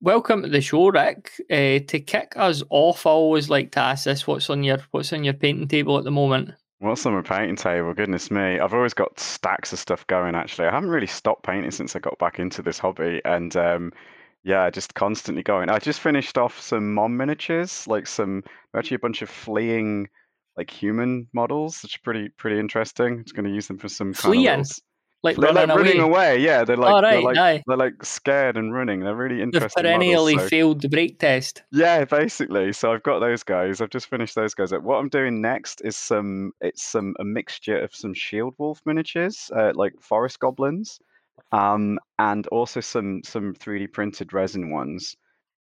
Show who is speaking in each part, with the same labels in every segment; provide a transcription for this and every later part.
Speaker 1: welcome to the show, Rick. Uh, to kick us off, I always like to ask this: what's on your what's on your painting table at the moment?
Speaker 2: What's on my painting table? Goodness me, I've always got stacks of stuff going. Actually, I haven't really stopped painting since I got back into this hobby, and um, yeah, just constantly going. I just finished off some mom miniatures, like some actually a bunch of fleeing like human models, which are pretty pretty interesting. Just going to use them for some
Speaker 1: fleeing.
Speaker 2: Kind of
Speaker 1: like
Speaker 2: they're
Speaker 1: running
Speaker 2: like running
Speaker 1: away.
Speaker 2: Yeah, they're like,
Speaker 1: Oh, right,
Speaker 2: they're, like
Speaker 1: aye.
Speaker 2: they're like scared and running. They're really
Speaker 1: They've
Speaker 2: interesting.
Speaker 1: perennially
Speaker 2: models, so-
Speaker 1: failed the brake test.
Speaker 2: Yeah, basically. So I've got those guys. I've just finished those guys. What I'm doing next is some. It's some a mixture of some shield wolf miniatures, uh, like forest goblins, um, and also some some 3D printed resin ones.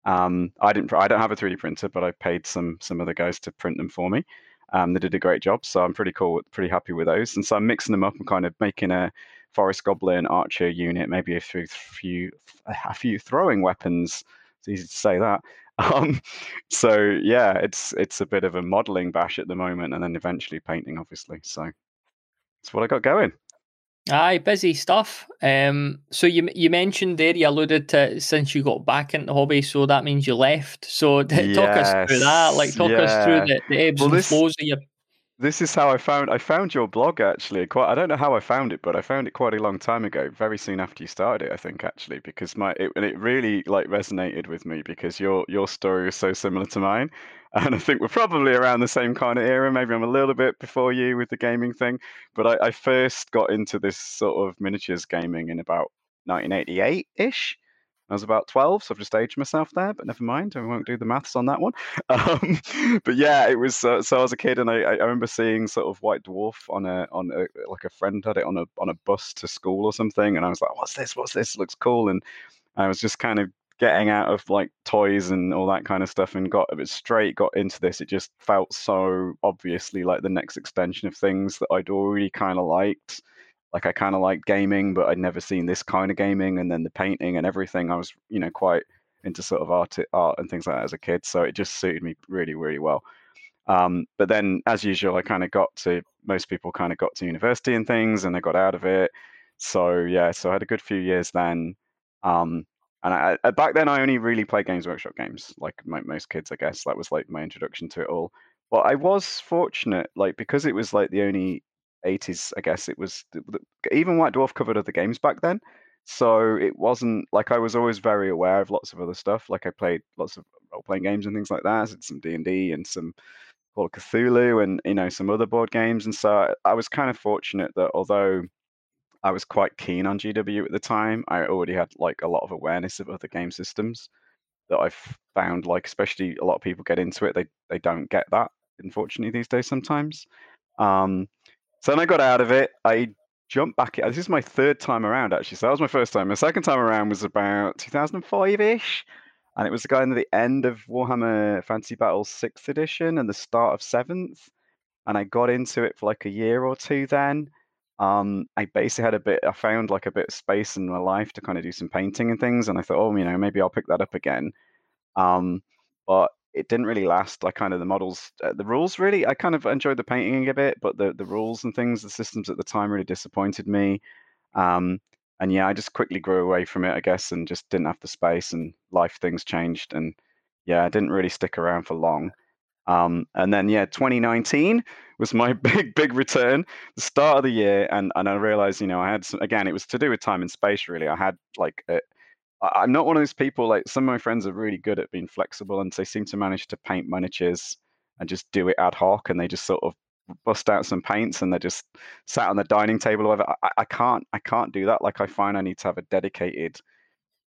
Speaker 2: Um, I didn't. I don't have a 3D printer, but I paid some some other guys to print them for me. Um, they did a great job, so I'm pretty cool, pretty happy with those. And so I'm mixing them up and kind of making a forest goblin archer unit, maybe a few few a few throwing weapons. It's easy to say that. Um, so yeah, it's it's a bit of a modeling bash at the moment, and then eventually painting, obviously. So that's what I got going.
Speaker 1: Aye, busy stuff. Um, so you you mentioned there, you alluded to since you got back into the hobby, so that means you left. So talk us through that. Like talk us through the, the ebbs
Speaker 2: Well,
Speaker 1: and
Speaker 2: this-
Speaker 1: flows of your.
Speaker 2: This is how I found I found your blog actually. Quite I don't know how I found it, but I found it quite a long time ago, very soon after you started it, I think actually, because my it, and it really like resonated with me because your your story is so similar to mine, and I think we're probably around the same kind of era. Maybe I'm a little bit before you with the gaming thing, but I, I first got into this sort of miniatures gaming in about 1988 ish. I was about 12, so I've just aged myself there, but never mind. I won't do the maths on that one. Um, but yeah, it was. Uh, so I was a kid, and I, I remember seeing sort of White Dwarf on a on a like a friend had it on a on a bus to school or something, and I was like, "What's this? What's this? looks cool." And I was just kind of getting out of like toys and all that kind of stuff, and got a bit straight got into this. It just felt so obviously like the next extension of things that I'd already kind of liked like I kind of liked gaming, but I'd never seen this kind of gaming, and then the painting and everything. I was, you know, quite into sort of art, art and things like that as a kid, so it just suited me really, really well. Um, but then, as usual, I kind of got to most people kind of got to university and things, and I got out of it. So yeah, so I had a good few years then. Um, and I, I, back then, I only really played Games Workshop games, like mo- most kids, I guess. That was like my introduction to it all. But I was fortunate, like because it was like the only 80s, I guess it was even White Dwarf covered other games back then. So it wasn't like I was always very aware of lots of other stuff. Like I played lots of role playing games and things like that, I did some D and D and some Call of Cthulhu and you know some other board games. And so I, I was kind of fortunate that although I was quite keen on GW at the time, I already had like a lot of awareness of other game systems that I've found like especially a lot of people get into it they they don't get that unfortunately these days sometimes. Um, so then I got out of it. I jumped back. This is my third time around, actually. So that was my first time. My second time around was about 2005 ish. And it was kind of the end of Warhammer Fantasy Battles 6th edition and the start of 7th. And I got into it for like a year or two then. Um, I basically had a bit, I found like a bit of space in my life to kind of do some painting and things. And I thought, oh, you know, maybe I'll pick that up again. Um, but it didn't really last. I kind of the models, uh, the rules really. I kind of enjoyed the painting a bit, but the the rules and things, the systems at the time really disappointed me. Um, and yeah, I just quickly grew away from it, I guess, and just didn't have the space. And life things changed, and yeah, I didn't really stick around for long. Um, and then yeah, 2019 was my big big return, the start of the year, and and I realized, you know, I had some, again, it was to do with time and space. Really, I had like a, I'm not one of those people like some of my friends are really good at being flexible and they seem to manage to paint miniatures and just do it ad hoc and they just sort of bust out some paints and they're just sat on the dining table or whatever. I, I can't I can't do that. Like I find I need to have a dedicated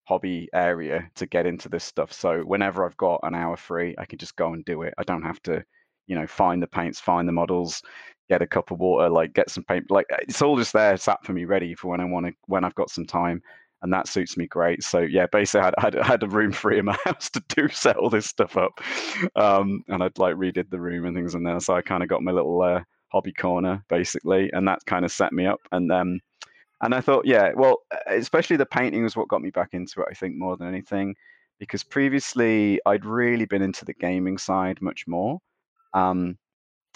Speaker 2: hobby area to get into this stuff. So whenever I've got an hour free, I can just go and do it. I don't have to, you know, find the paints, find the models, get a cup of water, like get some paint. Like it's all just there, sat for me, ready for when I want to, when I've got some time and that suits me great. So yeah, basically, I had, I had, a room free in my house to do set all this stuff up, um, and I'd like redid the room and things in there. So I kind of got my little uh, hobby corner basically, and that kind of set me up. And then, and I thought, yeah, well, especially the painting was what got me back into it. I think more than anything, because previously I'd really been into the gaming side much more. Um,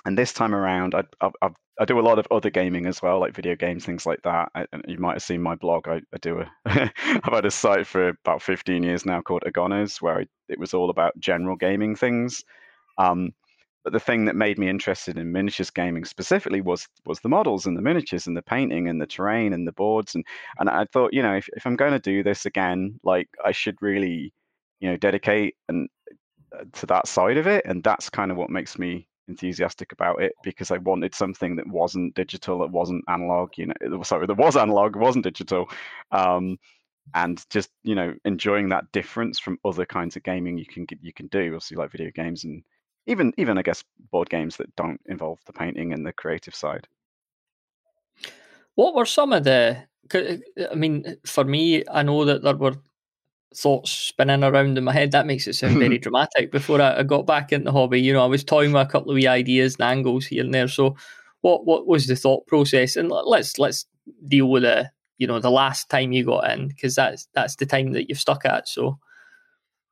Speaker 2: and this time around, I, I, I do a lot of other gaming as well, like video games, things like that. I, you might have seen my blog. I, I do a, I've had a site for about 15 years now called Agonas, where I, it was all about general gaming things. Um, but the thing that made me interested in miniatures gaming specifically was was the models and the miniatures and the painting and the terrain and the boards and and I thought, you know, if, if I'm going to do this again, like I should really, you know, dedicate and uh, to that side of it, and that's kind of what makes me enthusiastic about it because I wanted something that wasn't digital, that wasn't analog. You know, sorry, that was analog, wasn't digital, um, and just you know enjoying that difference from other kinds of gaming you can you can do. Obviously, like video games and even even I guess board games that don't involve the painting and the creative side.
Speaker 1: What were some of the? I mean, for me, I know that there were thoughts spinning around in my head. That makes it sound very dramatic. Before I, I, got back into the hobby, you know, I was toying with a couple of wee ideas and angles here and there. So, what what was the thought process? And let's let's deal with the you know the last time you got in because that's that's the time that you've stuck at. So,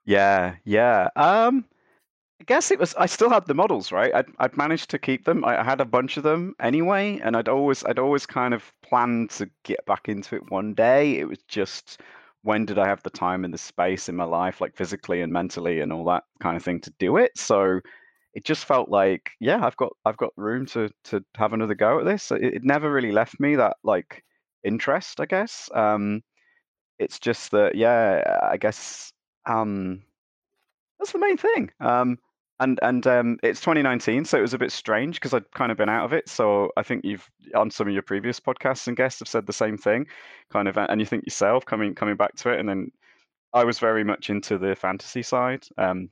Speaker 2: yeah, yeah. Um, I guess it was. I still had the models, right? I'd, I'd managed to keep them. I had a bunch of them anyway, and I'd always I'd always kind of planned to get back into it one day. It was just when did I have the time and the space in my life, like physically and mentally and all that kind of thing to do it. So it just felt like, yeah, I've got I've got room to to have another go at this. It, it never really left me that like interest, I guess. Um, it's just that, yeah, I guess um, that's the main thing. Um, and and um, it's 2019, so it was a bit strange because I'd kind of been out of it. So I think you've on some of your previous podcasts and guests have said the same thing, kind of, and you think yourself coming coming back to it, and then I was very much into the fantasy side. Um,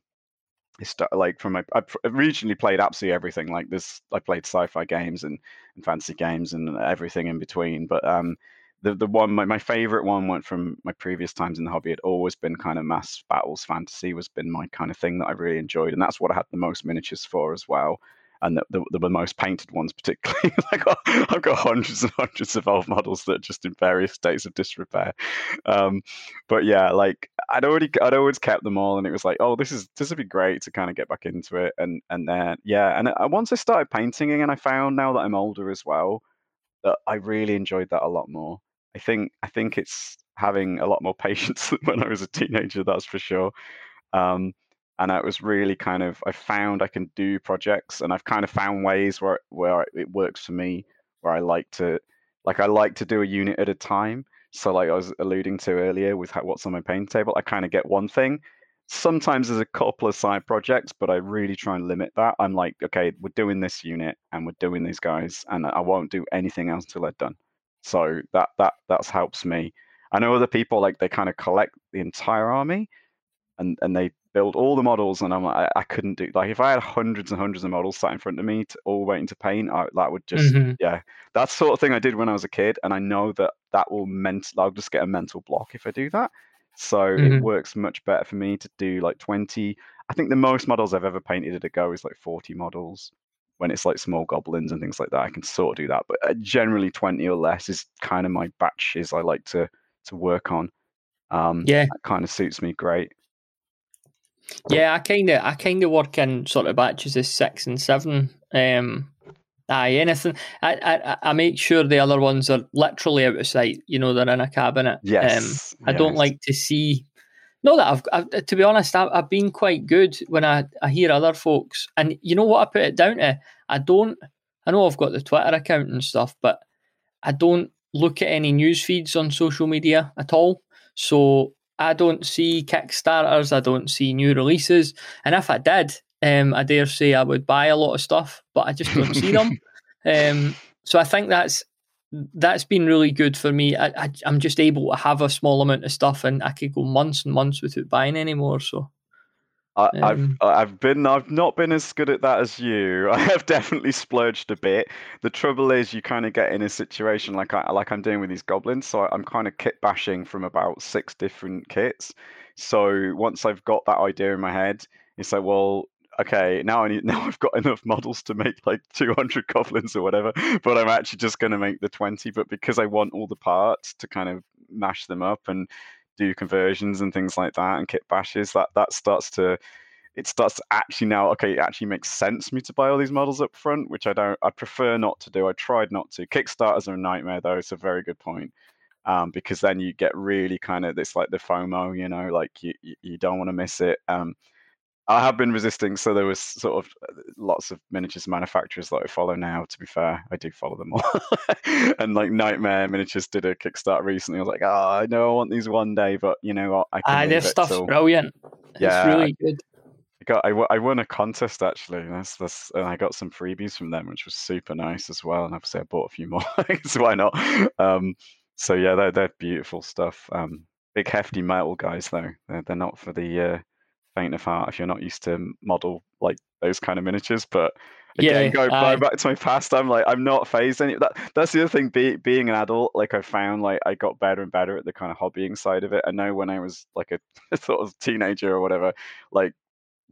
Speaker 2: like from my I originally played absolutely everything. Like this, I played sci-fi games and, and fantasy games and everything in between. But um, the the one my, my favorite one went from my previous times in the hobby had always been kind of mass battles fantasy was been my kind of thing that I really enjoyed and that's what I had the most miniatures for as well and the, the, the most painted ones particularly. Like I've got hundreds and hundreds of old models that are just in various states of disrepair um, but yeah like I'd already I'd always kept them all and it was like oh this is this would be great to kind of get back into it and and then yeah and I, once I started painting and I found now that I'm older as well that I really enjoyed that a lot more I think I think it's having a lot more patience than when I was a teenager. That's for sure. Um, and it was really kind of I found I can do projects, and I've kind of found ways where where it works for me, where I like to like I like to do a unit at a time. So like I was alluding to earlier with how, what's on my paint table, I kind of get one thing. Sometimes there's a couple of side projects, but I really try and limit that. I'm like, okay, we're doing this unit and we're doing these guys, and I won't do anything else until they're done. So that that that's helps me. I know other people like they kind of collect the entire army, and and they build all the models, and I'm like I, I couldn't do like if I had hundreds and hundreds of models sat in front of me, to, all waiting to paint, I, that would just mm-hmm. yeah. That's sort of thing I did when I was a kid, and I know that that will ment I'll just get a mental block if I do that. So mm-hmm. it works much better for me to do like 20. I think the most models I've ever painted at a go is like 40 models when it's like small goblins and things like that, I can sort of do that. But uh, generally, twenty or less is kind of my batches I like to to work on. Um, yeah, that kind of suits me great.
Speaker 1: Yeah, I kind of I kind of work in sort of batches of six and seven. Um, aye, anything. I, I I make sure the other ones are literally out of sight. You know, they're in a cabinet.
Speaker 2: Yes.
Speaker 1: Um, I
Speaker 2: yes.
Speaker 1: don't like to see no, that I've, I've, to be honest, I've, I've been quite good when I, I hear other folks, and you know what I put it down to? I don't. I know I've got the Twitter account and stuff, but I don't look at any news feeds on social media at all. So I don't see Kickstarters, I don't see new releases, and if I did, um, I dare say I would buy a lot of stuff, but I just don't see them. Um, so I think that's that's been really good for me. I, I am just able to have a small amount of stuff, and I could go months and months without buying anymore. So.
Speaker 2: I, um, I've been I've not been as good at that as you. I have definitely splurged a bit. The trouble is, you kind of get in a situation like I like I'm doing with these goblins. So I'm kind of kit bashing from about six different kits. So once I've got that idea in my head, it's like, well, okay, now I need now I've got enough models to make like 200 goblins or whatever, but I'm actually just going to make the 20. But because I want all the parts to kind of mash them up and do conversions and things like that and kit bashes, that that starts to it starts to actually now okay it actually makes sense for me to buy all these models up front which i don't i prefer not to do i tried not to kickstarters are a nightmare though it's a very good point um, because then you get really kind of it's like the fomo you know like you, you don't want to miss it um, I have been resisting. So there was sort of uh, lots of miniatures manufacturers that I follow now. To be fair, I do follow them all. and like Nightmare Miniatures did a Kickstarter recently. I was like, oh, I know I want these one day, but you know what?
Speaker 1: I can ah, this stuff's till... brilliant. Yeah, it's really good.
Speaker 2: I got I, I won a contest actually. That's that's and I got some freebies from them, which was super nice as well. And obviously I bought a few more. so why not? Um, so yeah, they're they're beautiful stuff. Um, big hefty metal guys though. They're, they're not for the uh, faint of heart if you're not used to model like those kind of miniatures. But again, yeah, going uh, back to my past, I'm like I'm not phased any. That that's the other thing. Be, being an adult, like I found, like I got better and better at the kind of hobbying side of it. I know when I was like a, sort of teenager or whatever, like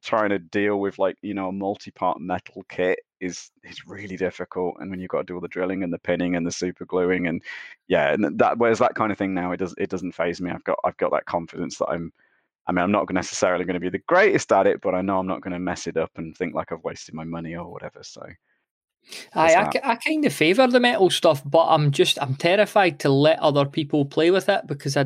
Speaker 2: trying to deal with like you know a multi-part metal kit is is really difficult and when you've got to do all the drilling and the pinning and the super gluing and yeah and that whereas that kind of thing now it does it doesn't phase me i've got i've got that confidence that i'm I mean, I'm not necessarily going to be the greatest at it, but I know I'm not going to mess it up and think like I've wasted my money or whatever. So,
Speaker 1: I, I, I, kind of favour the metal stuff, but I'm just I'm terrified to let other people play with it because I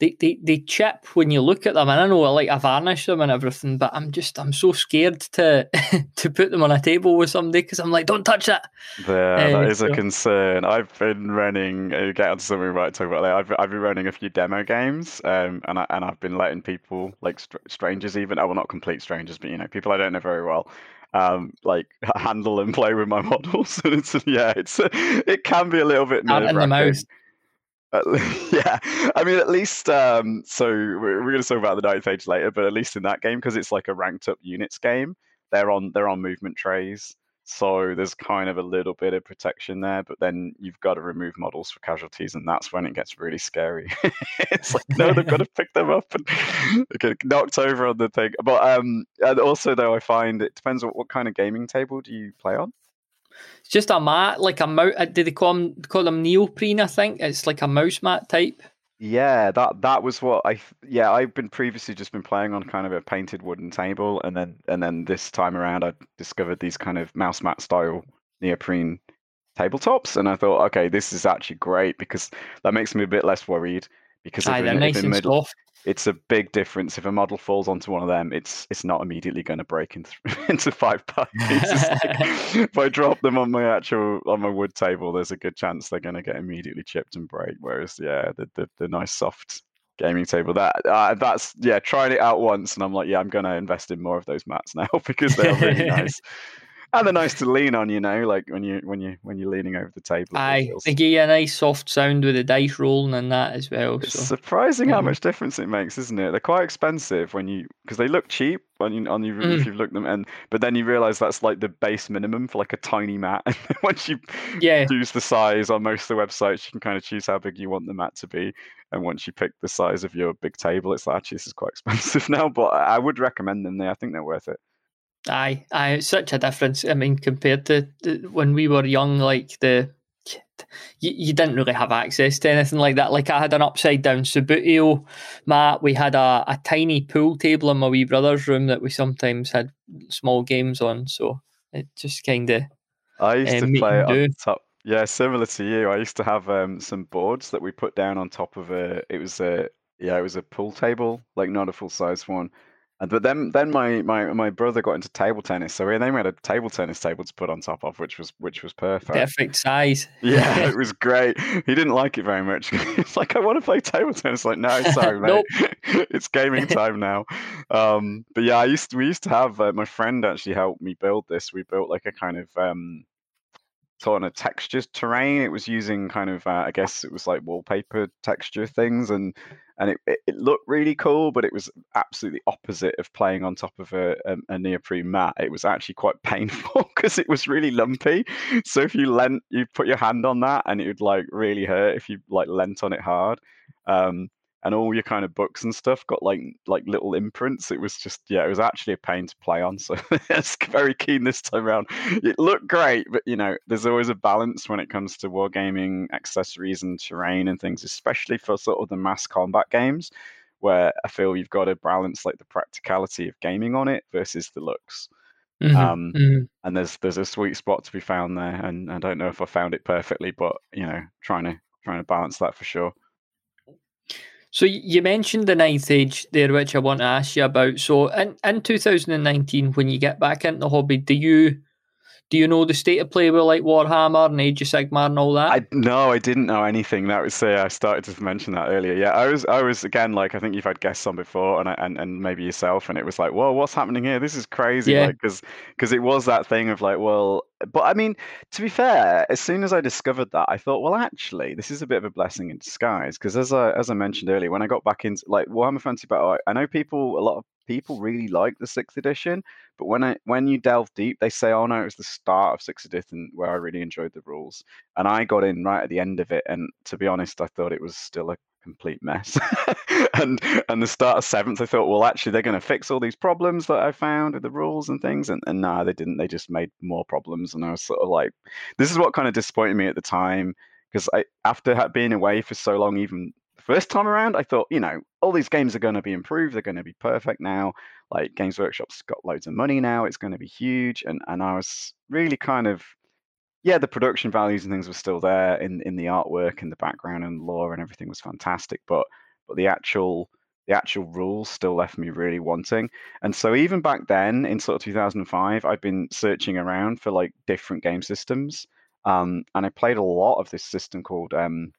Speaker 1: they, they, they chip when you look at them, and I know like I varnish them and everything, but I'm just I'm so scared to to put them on a table with somebody because I'm like, don't touch that.
Speaker 2: Yeah, uh, that is so. a concern. I've been running. Uh, get onto something we might talk about later. I've I've been running a few demo games, um, and I and I've been letting people like str- strangers, even oh, well, not complete strangers, but you know, people I don't know very well, um, like handle and play with my models. and it's yeah, it's it can be a little bit nerve wracking. Yeah, I mean, at least um, so we're, we're going to talk about the ninth age later, but at least in that game because it's like a ranked up units game, they're on they're on movement trays, so there's kind of a little bit of protection there. But then you've got to remove models for casualties, and that's when it gets really scary. it's like no, they've got to pick them up and get knocked over on the thing. But um, and also though, I find it depends on what kind of gaming table do you play on.
Speaker 1: It's just a mat, like a mouse. Uh, did they call them call them neoprene? I think it's like a mouse mat type.
Speaker 2: Yeah, that that was what I. Yeah, I've been previously just been playing on kind of a painted wooden table, and then and then this time around I discovered these kind of mouse mat style neoprene tabletops, and I thought, okay, this is actually great because that makes me a bit less worried because
Speaker 1: Aye, they're nice and middle, soft
Speaker 2: it's a big difference. If a model falls onto one of them, it's it's not immediately going to break into into five parts. like, if I drop them on my actual on my wood table, there's a good chance they're going to get immediately chipped and break. Whereas, yeah, the the, the nice soft gaming table that uh, that's yeah, trying it out once, and I'm like, yeah, I'm going to invest in more of those mats now because they're really nice and they're nice to lean on, you know, like when you when you when you're leaning over the table.
Speaker 1: Aye, they give you a nice soft sound with the dice rolling and that as well.
Speaker 2: It's so. surprising how much difference it makes, isn't it? They're quite expensive when you because they look cheap when you on you mm. if you've looked them and but then you realize that's like the base minimum for like a tiny mat. And once you yeah. choose the size on most of the websites, you can kind of choose how big you want the mat to be. And once you pick the size of your big table, it's like actually this is quite expensive now. But I would recommend them. They I think they're worth it.
Speaker 1: Aye, aye, it's such a difference. I mean, compared to when we were young, like the you, you didn't really have access to anything like that. Like I had an upside down Subbuteo mat. We had a, a tiny pool table in my wee brother's room that we sometimes had small games on. So it just kind of.
Speaker 2: I used um, to play on top. Yeah, similar to you. I used to have um, some boards that we put down on top of a. It was a yeah, it was a pool table, like not a full size one, but then then my, my my brother got into table tennis, so we then we had a table tennis table to put on top of, which was which was perfect.
Speaker 1: Perfect size.
Speaker 2: Yeah, it was great. He didn't like it very much. He's like, I want to play table tennis. Like, no, sorry, mate. it's gaming time now. Um, but yeah, I used to, we used to have uh, my friend actually helped me build this. We built like a kind of um, sort of textured terrain. It was using kind of, uh, I guess it was like wallpaper texture things, and and it, it, looked really cool, but it was absolutely opposite of playing on top of a, a, a neoprene mat. It was actually quite painful because it was really lumpy. So if you lent, you put your hand on that, and it would like really hurt if you like lent on it hard. Um, and all your kind of books and stuff got like like little imprints. It was just yeah, it was actually a pain to play on. So it's very keen this time around. It looked great, but you know, there's always a balance when it comes to wargaming accessories and terrain and things, especially for sort of the mass combat games where I feel you've got to balance like the practicality of gaming on it versus the looks.
Speaker 1: Mhm,
Speaker 2: Um,
Speaker 1: mhm.
Speaker 2: and there's there's a sweet spot to be found there, and I don't know if I found it perfectly, but you know, trying to trying to balance that for sure.
Speaker 1: So you mentioned the ninth age there, which I want to ask you about. So in, in 2019, when you get back into the hobby, do you do you know the state of play with like Warhammer and Age of Sigmar and all that?
Speaker 2: I no, I didn't know anything. That was say I started to mention that earlier. Yeah, I was I was again like I think you've had guests on before, and I, and and maybe yourself, and it was like, whoa, what's happening here? This is crazy.
Speaker 1: Yeah.
Speaker 2: Like because because it was that thing of like, well, but I mean, to be fair, as soon as I discovered that, I thought, well, actually, this is a bit of a blessing in disguise. Because as I as I mentioned earlier, when I got back into like Warhammer Fantasy Battle, I, I know people a lot of people really like the sixth edition, but when I when you delve deep, they say, oh no, it was the start of sixth edition where I really enjoyed the rules and I got in right at the end of it. And to be honest, I thought it was still a complete mess. and and the start of seventh, I thought, well, actually, they're going to fix all these problems that I found with the rules and things. And and nah, they didn't. They just made more problems. And I was sort of like, this is what kind of disappointed me at the time because I after being away for so long, even the first time around, I thought, you know, all these games are going to be improved. They're going to be perfect now. Like Games Workshop's got loads of money now. It's going to be huge. And and I was really kind of yeah, the production values and things were still there in in the artwork and the background and lore and everything was fantastic, but but the actual the actual rules still left me really wanting. And so even back then in sort of 2005, I've been searching around for like different game systems. Um, and I played a lot of this system called um,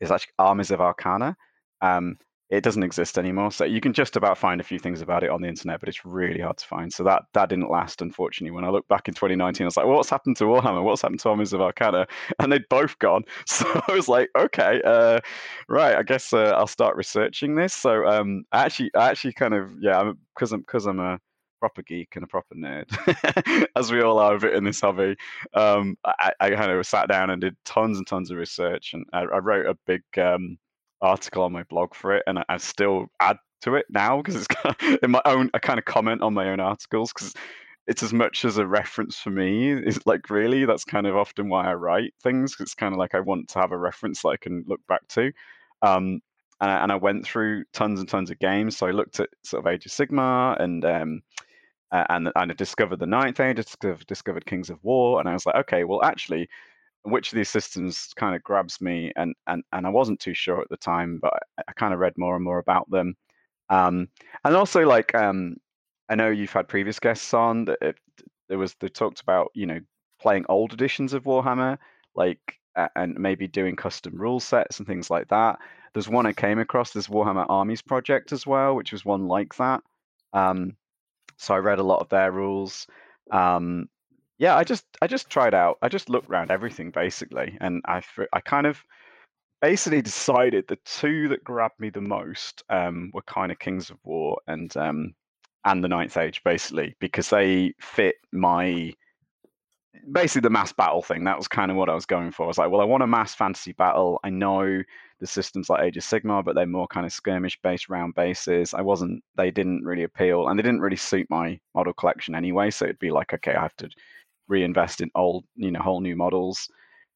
Speaker 2: it's actually Armies of Arcana. Um, it doesn't exist anymore, so you can just about find a few things about it on the internet, but it's really hard to find. So that that didn't last, unfortunately. When I look back in 2019, I was like, well, "What's happened to Warhammer? What's happened to Armies of Arcana?" And they'd both gone. So I was like, "Okay, uh, right. I guess uh, I'll start researching this." So um, I actually, I actually kind of yeah, because I'm because I'm, a proper geek and a proper nerd, as we all are a bit in this hobby. Um, I, I kind of sat down and did tons and tons of research, and I, I wrote a big um, article on my blog for it, and I, I still add to it now because it's kind of in my own. I kind of comment on my own articles because it's as much as a reference for me. It's like really that's kind of often why I write things. It's kind of like I want to have a reference that I can look back to. Um, and I, and I went through tons and tons of games. So I looked at sort of Age of Sigmar and um, and and I discovered the Ninth Age. I discovered, discovered Kings of War, and I was like, okay, well, actually, which of these systems kind of grabs me? And and and I wasn't too sure at the time, but I, I kind of read more and more about them. Um, and also, like, um, I know you've had previous guests on that it, there was they talked about you know playing old editions of Warhammer, like and maybe doing custom rule sets and things like that. There's one I came across, this Warhammer Armies project as well, which was one like that. Um, so I read a lot of their rules. Um, yeah, I just I just tried out. I just looked around everything basically, and I I kind of basically decided the two that grabbed me the most um, were kind of Kings of War and um, and the Ninth Age, basically, because they fit my basically the mass battle thing. That was kind of what I was going for. I was like, well, I want a mass fantasy battle. I know the systems like Age of Sigmar, but they're more kind of skirmish based round bases. I wasn't. They didn't really appeal, and they didn't really suit my model collection anyway. So it'd be like, okay, I have to reinvest in old, you know, whole new models.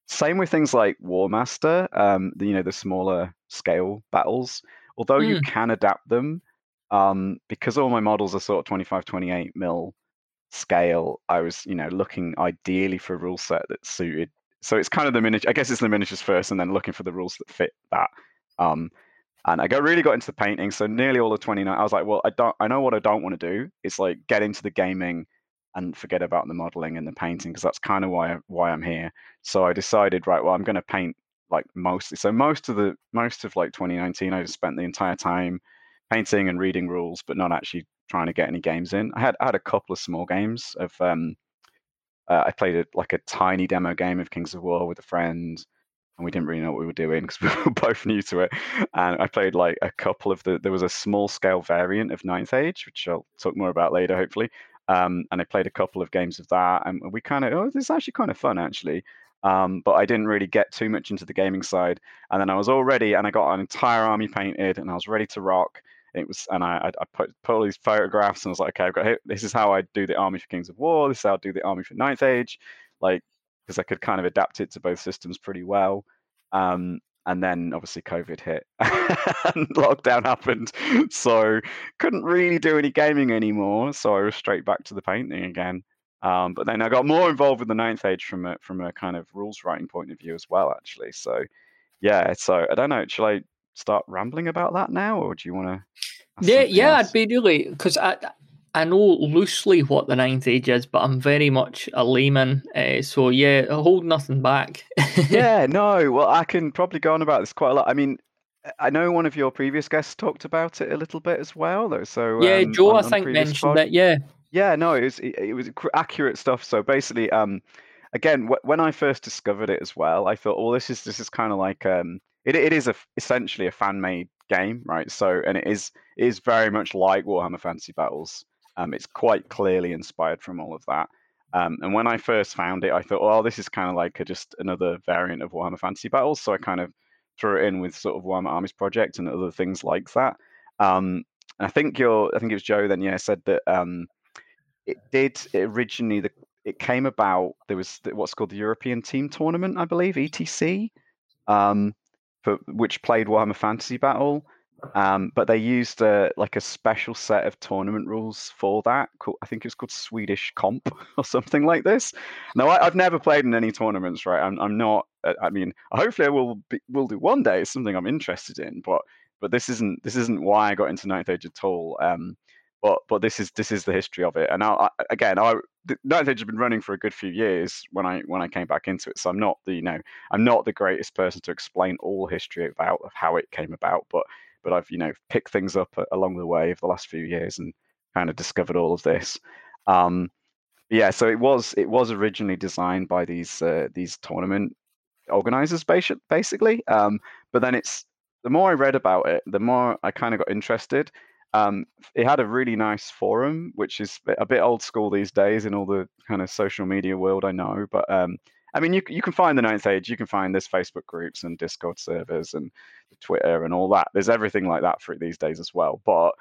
Speaker 2: Same with things like Warmaster, um, the, you know, the smaller scale battles. Although you
Speaker 1: Mm.
Speaker 2: can adapt them, um, because all my models are sort of 25, 28 mil scale, I was, you know, looking ideally for a rule set that suited. So it's kind of the miniature. I guess it's the miniatures first, and then looking for the rules that fit that. Um, and I got really got into the painting. So nearly all of 29, I was like, well, I don't, I know what I don't want to do. It's like get into the gaming and forget about the modeling and the painting because that's kind of why why I'm here. So I decided, right, well, I'm going to paint like mostly. So most of the most of like 2019, I just spent the entire time painting and reading rules, but not actually trying to get any games in. I had I had a couple of small games of um, uh, I played a, like a tiny demo game of Kings of War with a friend, and we didn't really know what we were doing because we were both new to it. And I played like a couple of the. There was a small scale variant of Ninth Age, which I'll talk more about later, hopefully. Um, and I played a couple of games of that, and we kind of oh, this is actually kind of fun actually. Um, but I didn't really get too much into the gaming side. And then I was all ready, and I got an entire army painted, and I was ready to rock. It was, and I, I put, put all these photographs, and I was like, okay, I've got this is how I do the army for Kings of War. This is how I do the army for Ninth Age, like because I could kind of adapt it to both systems pretty well. Um, and then obviously COVID hit and lockdown happened. So couldn't really do any gaming anymore. So I was straight back to the painting again. Um, but then I got more involved with the ninth age from a from a kind of rules writing point of view as well, actually. So yeah, so I don't know. Shall I start rambling about that now, or do you want to?
Speaker 1: Yeah, yeah, else? I'd be really because I I know loosely what the ninth age is, but I'm very much a layman. Uh, so yeah, hold nothing back.
Speaker 2: yeah, no. Well, I can probably go on about this quite a lot. I mean, I know one of your previous guests talked about it a little bit as well, though. So
Speaker 1: yeah, um, Joe, on, I think mentioned pod. Yeah,
Speaker 2: yeah, no, it was it, was accurate stuff. So basically, um, again, w- when I first discovered it as well, I thought, oh, this is this is kind of like um, it it is a essentially a fan made game, right? So and it is it is very much like Warhammer Fantasy Battles. Um, it's quite clearly inspired from all of that. Um, and when I first found it, I thought, oh, this is kind of like a, just another variant of Warhammer Fantasy Battles. So I kind of threw it in with sort of Warhammer Armies Project and other things like that. Um, and I think your, I think it was Joe then, yeah, said that um, it did it originally the it came about there was what's called the European Team Tournament, I believe, ETC, um, for which played Warhammer Fantasy Battle. Um, but they used a, like a special set of tournament rules for that. I think it's called Swedish Comp or something like this. Now, I, have never played in any tournaments, right? I'm, I'm not. Uh, I mean, hopefully, I will be, will do one day. It's something I'm interested in, but but this isn't this isn't why I got into Ninth Age at all. Um, but but this is this is the history of it. And now I, again, I Ninth Age has been running for a good few years when I when I came back into it. So I'm not the you know I'm not the greatest person to explain all history about of how it came about, but but I've you know picked things up along the way of the last few years and kind of discovered all of this. Um, yeah, so it was it was originally designed by these uh, these tournament organizers basically, um, but then it's the more I read about it, the more I kind of got interested um, it had a really nice forum, which is a bit old school these days in all the kind of social media world. I know, but um, I mean, you you can find the Ninth Age. You can find there's Facebook groups and Discord servers and Twitter and all that. There's everything like that for it these days as well. But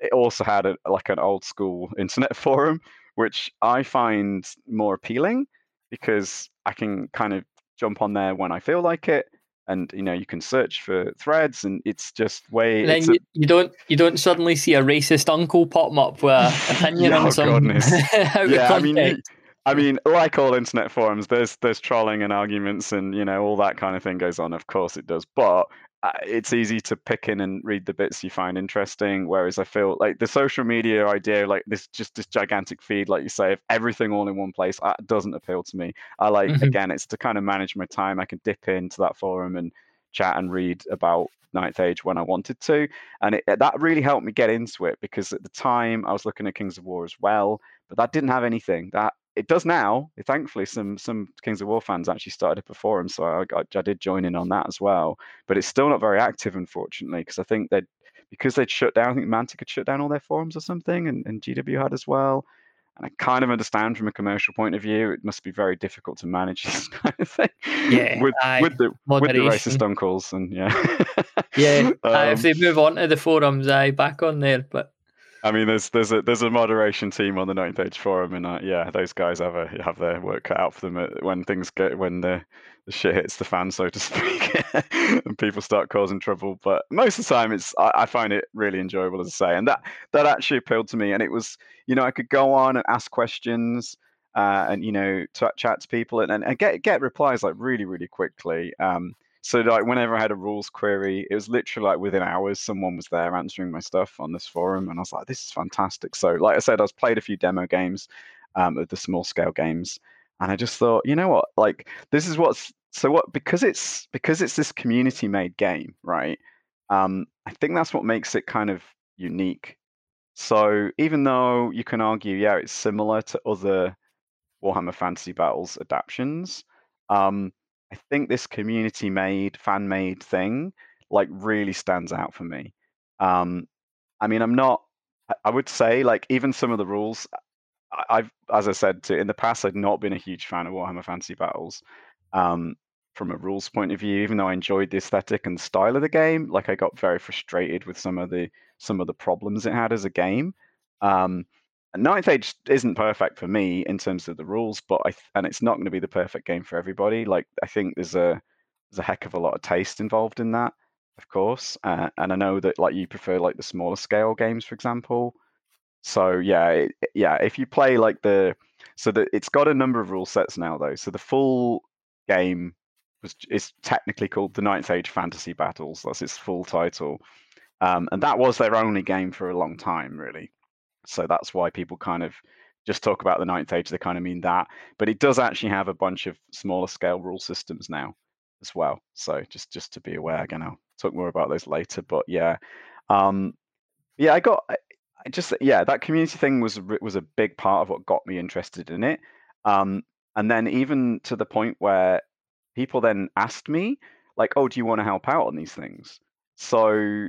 Speaker 2: it also had a, like an old school internet forum, which I find more appealing because I can kind of jump on there when I feel like it and you know you can search for threads and it's just way
Speaker 1: and then you, a, you, don't you don't suddenly see a racist uncle pop up with opinion oh, on some yeah
Speaker 2: i mean I mean, like all internet forums, there's there's trolling and arguments and you know all that kind of thing goes on. Of course it does, but uh, it's easy to pick in and read the bits you find interesting. Whereas I feel like the social media idea, like this just this gigantic feed, like you say, of everything all in one place, uh, doesn't appeal to me. I like mm-hmm. again, it's to kind of manage my time. I can dip into that forum and chat and read about Ninth Age when I wanted to, and it, that really helped me get into it because at the time I was looking at Kings of War as well, but that didn't have anything. That it does now. Thankfully, some some Kings of War fans actually started up a forum, so I, I, I did join in on that as well. But it's still not very active, unfortunately, because I think that because they'd shut down. I think Mantic had shut down all their forums or something, and, and GW had as well. And I kind of understand from a commercial point of view, it must be very difficult to manage this kind of thing.
Speaker 1: Yeah,
Speaker 2: with, with the moderation. with the racist uncles and yeah,
Speaker 1: yeah. um, if they move on to the forums, I back on there, but
Speaker 2: I mean, there's there's a there's a moderation team on the Ninth Age forum, and uh, yeah, those guys have a have their work cut out for them when things get when the, the shit hits the fan, so to speak, and people start causing trouble. But most of the time, it's I, I, find it really enjoyable, as I say, and that that actually appealed to me. And it was, you know, I could go on and ask questions. Uh, and you know, t- chat to people and, and, and get get replies like really really quickly. Um, so like whenever I had a rules query, it was literally like within hours someone was there answering my stuff on this forum, and I was like, this is fantastic. So like I said, I was played a few demo games um, of the small scale games, and I just thought, you know what, like this is what's so what because it's because it's this community made game, right? Um, I think that's what makes it kind of unique. So even though you can argue, yeah, it's similar to other Warhammer Fantasy Battles adaptations. Um, I think this community made, fan made thing like really stands out for me. Um, I mean, I'm not. I would say like even some of the rules. I've, as I said to, in the past, I'd not been a huge fan of Warhammer Fantasy Battles. Um, from a rules point of view, even though I enjoyed the aesthetic and style of the game, like I got very frustrated with some of the some of the problems it had as a game. Um, Ninth Age isn't perfect for me in terms of the rules, but I and it's not going to be the perfect game for everybody. Like I think there's a there's a heck of a lot of taste involved in that, of course. Uh, and I know that like you prefer like the smaller scale games, for example. So yeah, it, yeah. If you play like the so that it's got a number of rule sets now though. So the full game was is technically called the Ninth Age Fantasy Battles. That's its full title, um, and that was their only game for a long time, really. So that's why people kind of just talk about the Ninth Age. They kind of mean that, but it does actually have a bunch of smaller scale rule systems now as well. So just just to be aware. Again, I'll talk more about those later. But yeah, um, yeah, I got I just yeah that community thing was was a big part of what got me interested in it. Um, and then even to the point where people then asked me like, "Oh, do you want to help out on these things?" So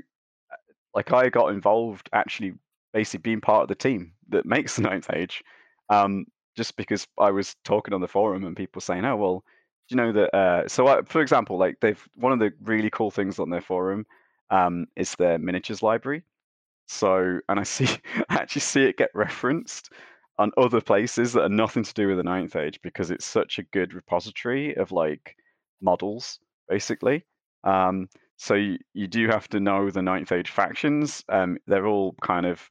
Speaker 2: like I got involved actually basically being part of the team that makes the ninth age. Um, just because I was talking on the forum and people saying, "Oh, well, do you know that?" Uh, so, I, for example, like they've one of the really cool things on their forum um, is their miniatures library. So, and I see, I actually see it get referenced on other places that are nothing to do with the ninth age because it's such a good repository of like models, basically. Um, so you, you do have to know the ninth age factions. Um, they're all kind of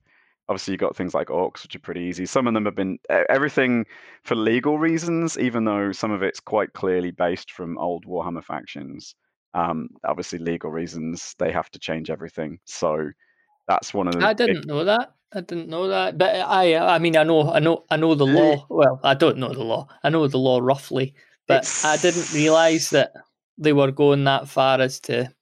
Speaker 2: obviously you've got things like orcs which are pretty easy some of them have been everything for legal reasons even though some of it's quite clearly based from old warhammer factions um, obviously legal reasons they have to change everything so that's one of the.
Speaker 1: I didn't know that. I didn't know that, but I, I mean, I know, I know, I know the law. Well, I don't know the law. I know the law roughly, but it's... I didn't realize that they were going that far as to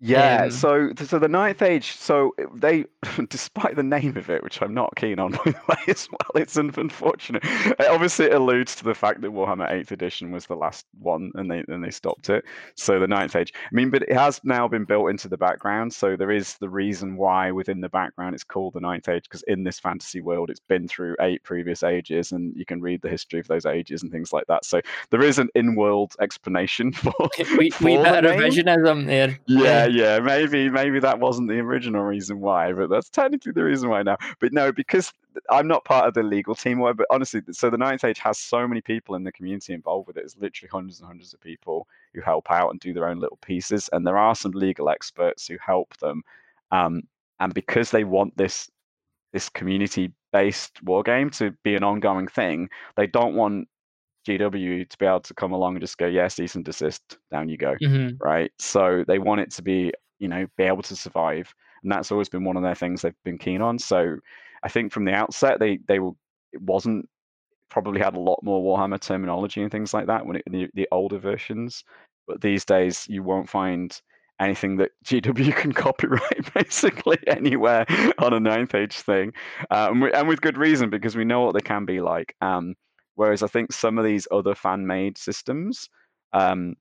Speaker 2: yeah, um, so so the ninth age, so they, despite the name of it, which I'm not keen on by the way as well, it's unfortunate. It obviously it alludes to the fact that Warhammer Eighth Edition was the last one, and they and they stopped it. So the ninth age, I mean, but it has now been built into the background, so there is the reason why within the background it's called the ninth age because in this fantasy world it's been through eight previous ages, and you can read the history of those ages and things like that. So there is an in-world explanation for.
Speaker 1: we
Speaker 2: for
Speaker 1: we better revisionism there.
Speaker 2: Yeah yeah, maybe maybe that wasn't the original reason why, but that's technically the reason why now. But no, because I'm not part of the legal team, but honestly, so the Ninth Age has so many people in the community involved with it. It's literally hundreds and hundreds of people who help out and do their own little pieces, and there are some legal experts who help them. Um, and because they want this this community based war game to be an ongoing thing, they don't want GW to be able to come along and just go, yes, cease and desist, down you go, mm-hmm. right? So they want it to be, you know, be able to survive, and that's always been one of their things they've been keen on. So I think from the outset they they will it wasn't probably had a lot more Warhammer terminology and things like that when it, the, the older versions, but these days you won't find anything that GW can copyright basically anywhere on a Ninth Age thing, and, and, with good reason because we know what they can be like. Um, Whereas I think some of these other fan made systems, um,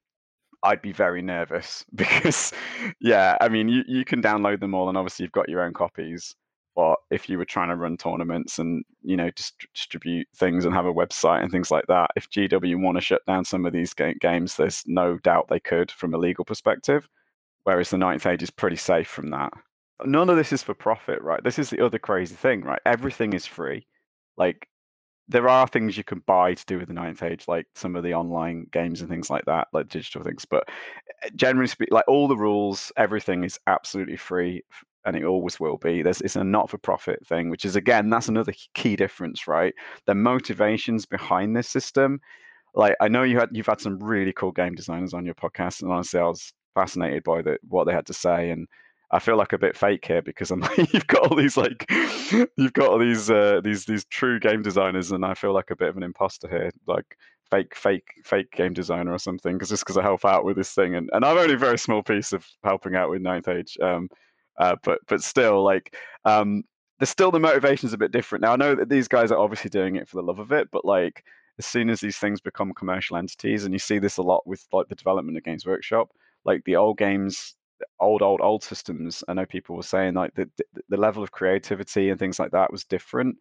Speaker 2: I'd be very nervous because, yeah, I mean, you, you can download them all and obviously you've got your own copies. But if you were trying to run tournaments and, you know, dist- distribute things and have a website and things like that, if GW want to shut down some of these ga- games, there's no doubt they could from a legal perspective. Whereas the Ninth Age is pretty safe from that. None of this is for profit, right? This is the other crazy thing, right? Everything is free. Like there are things you can buy to do with the ninth age, like some of the online games and things like that, like digital things. But eh, generally speaking, like all the rules, everything is absolutely free, and it always will be. There's it's a not-for-profit thing, which is again that's another key difference, right? The motivations behind this system. Like I know you had you've had some really cool game designers on your podcast, and honestly, I was fascinated by the, what they had to say and I feel like a bit fake here because I'm like, you've got all these like you've got all these uh, these these true game designers, and I feel like a bit of an imposter here, like fake fake fake game designer or something, because just because I help out with this thing, and, and I'm only a very small piece of helping out with Ninth Age, um, uh, but but still like um, there's still the motivation's a bit different. Now I know that these guys are obviously doing it for the love of it, but like as soon as these things become commercial entities, and you see this a lot with like the development of Games Workshop, like the old games old old old systems. I know people were saying like the, the level of creativity and things like that was different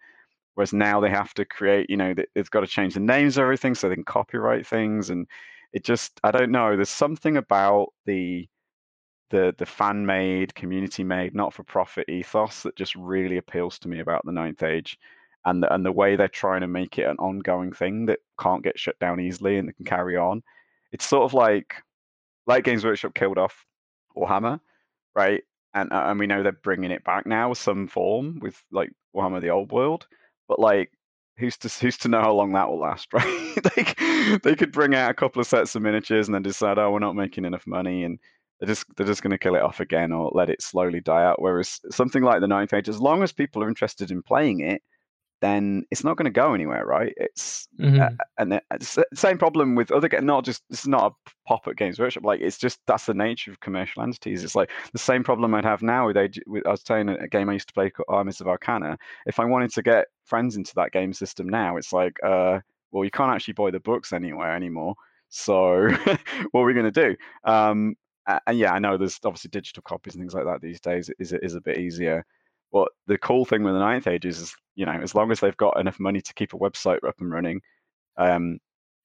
Speaker 2: whereas now they have to create you know they've got to change the names of everything so they can copyright things and it just i don't know there's something about the the the fan made community made not for profit ethos that just really appeals to me about the ninth age and the, and the way they're trying to make it an ongoing thing that can't get shut down easily and can carry on. It's sort of like like Games Workshop killed off Warhammer, right? And uh, and we know they're bringing it back now, some form with like Warhammer: The Old World, but like who's to who's to know how long that will last, right? they they could bring out a couple of sets of miniatures and then decide, oh, we're not making enough money, and they're just they're just going to kill it off again or let it slowly die out. Whereas something like the Ninth Age, as long as people are interested in playing it, then it's not going to go anywhere, right? It's mm-hmm. uh, and it's the same problem with other games, not just it's not a pop at Games Workshop. Like it's just that's the nature of commercial entities. It's like the same problem I'd have now with age. With, I was playing a game I used to play called Armies of Arcana. If I wanted to get friends into that game system now, it's like, uh, well, you can't actually buy the books anywhere anymore. So what are we going to do? Um, and yeah, I know there's obviously digital copies and things like that these days. Is is a bit easier. But the cool thing with the Ninth Age is, you know, as long as they've got enough money to keep a website up and running, um,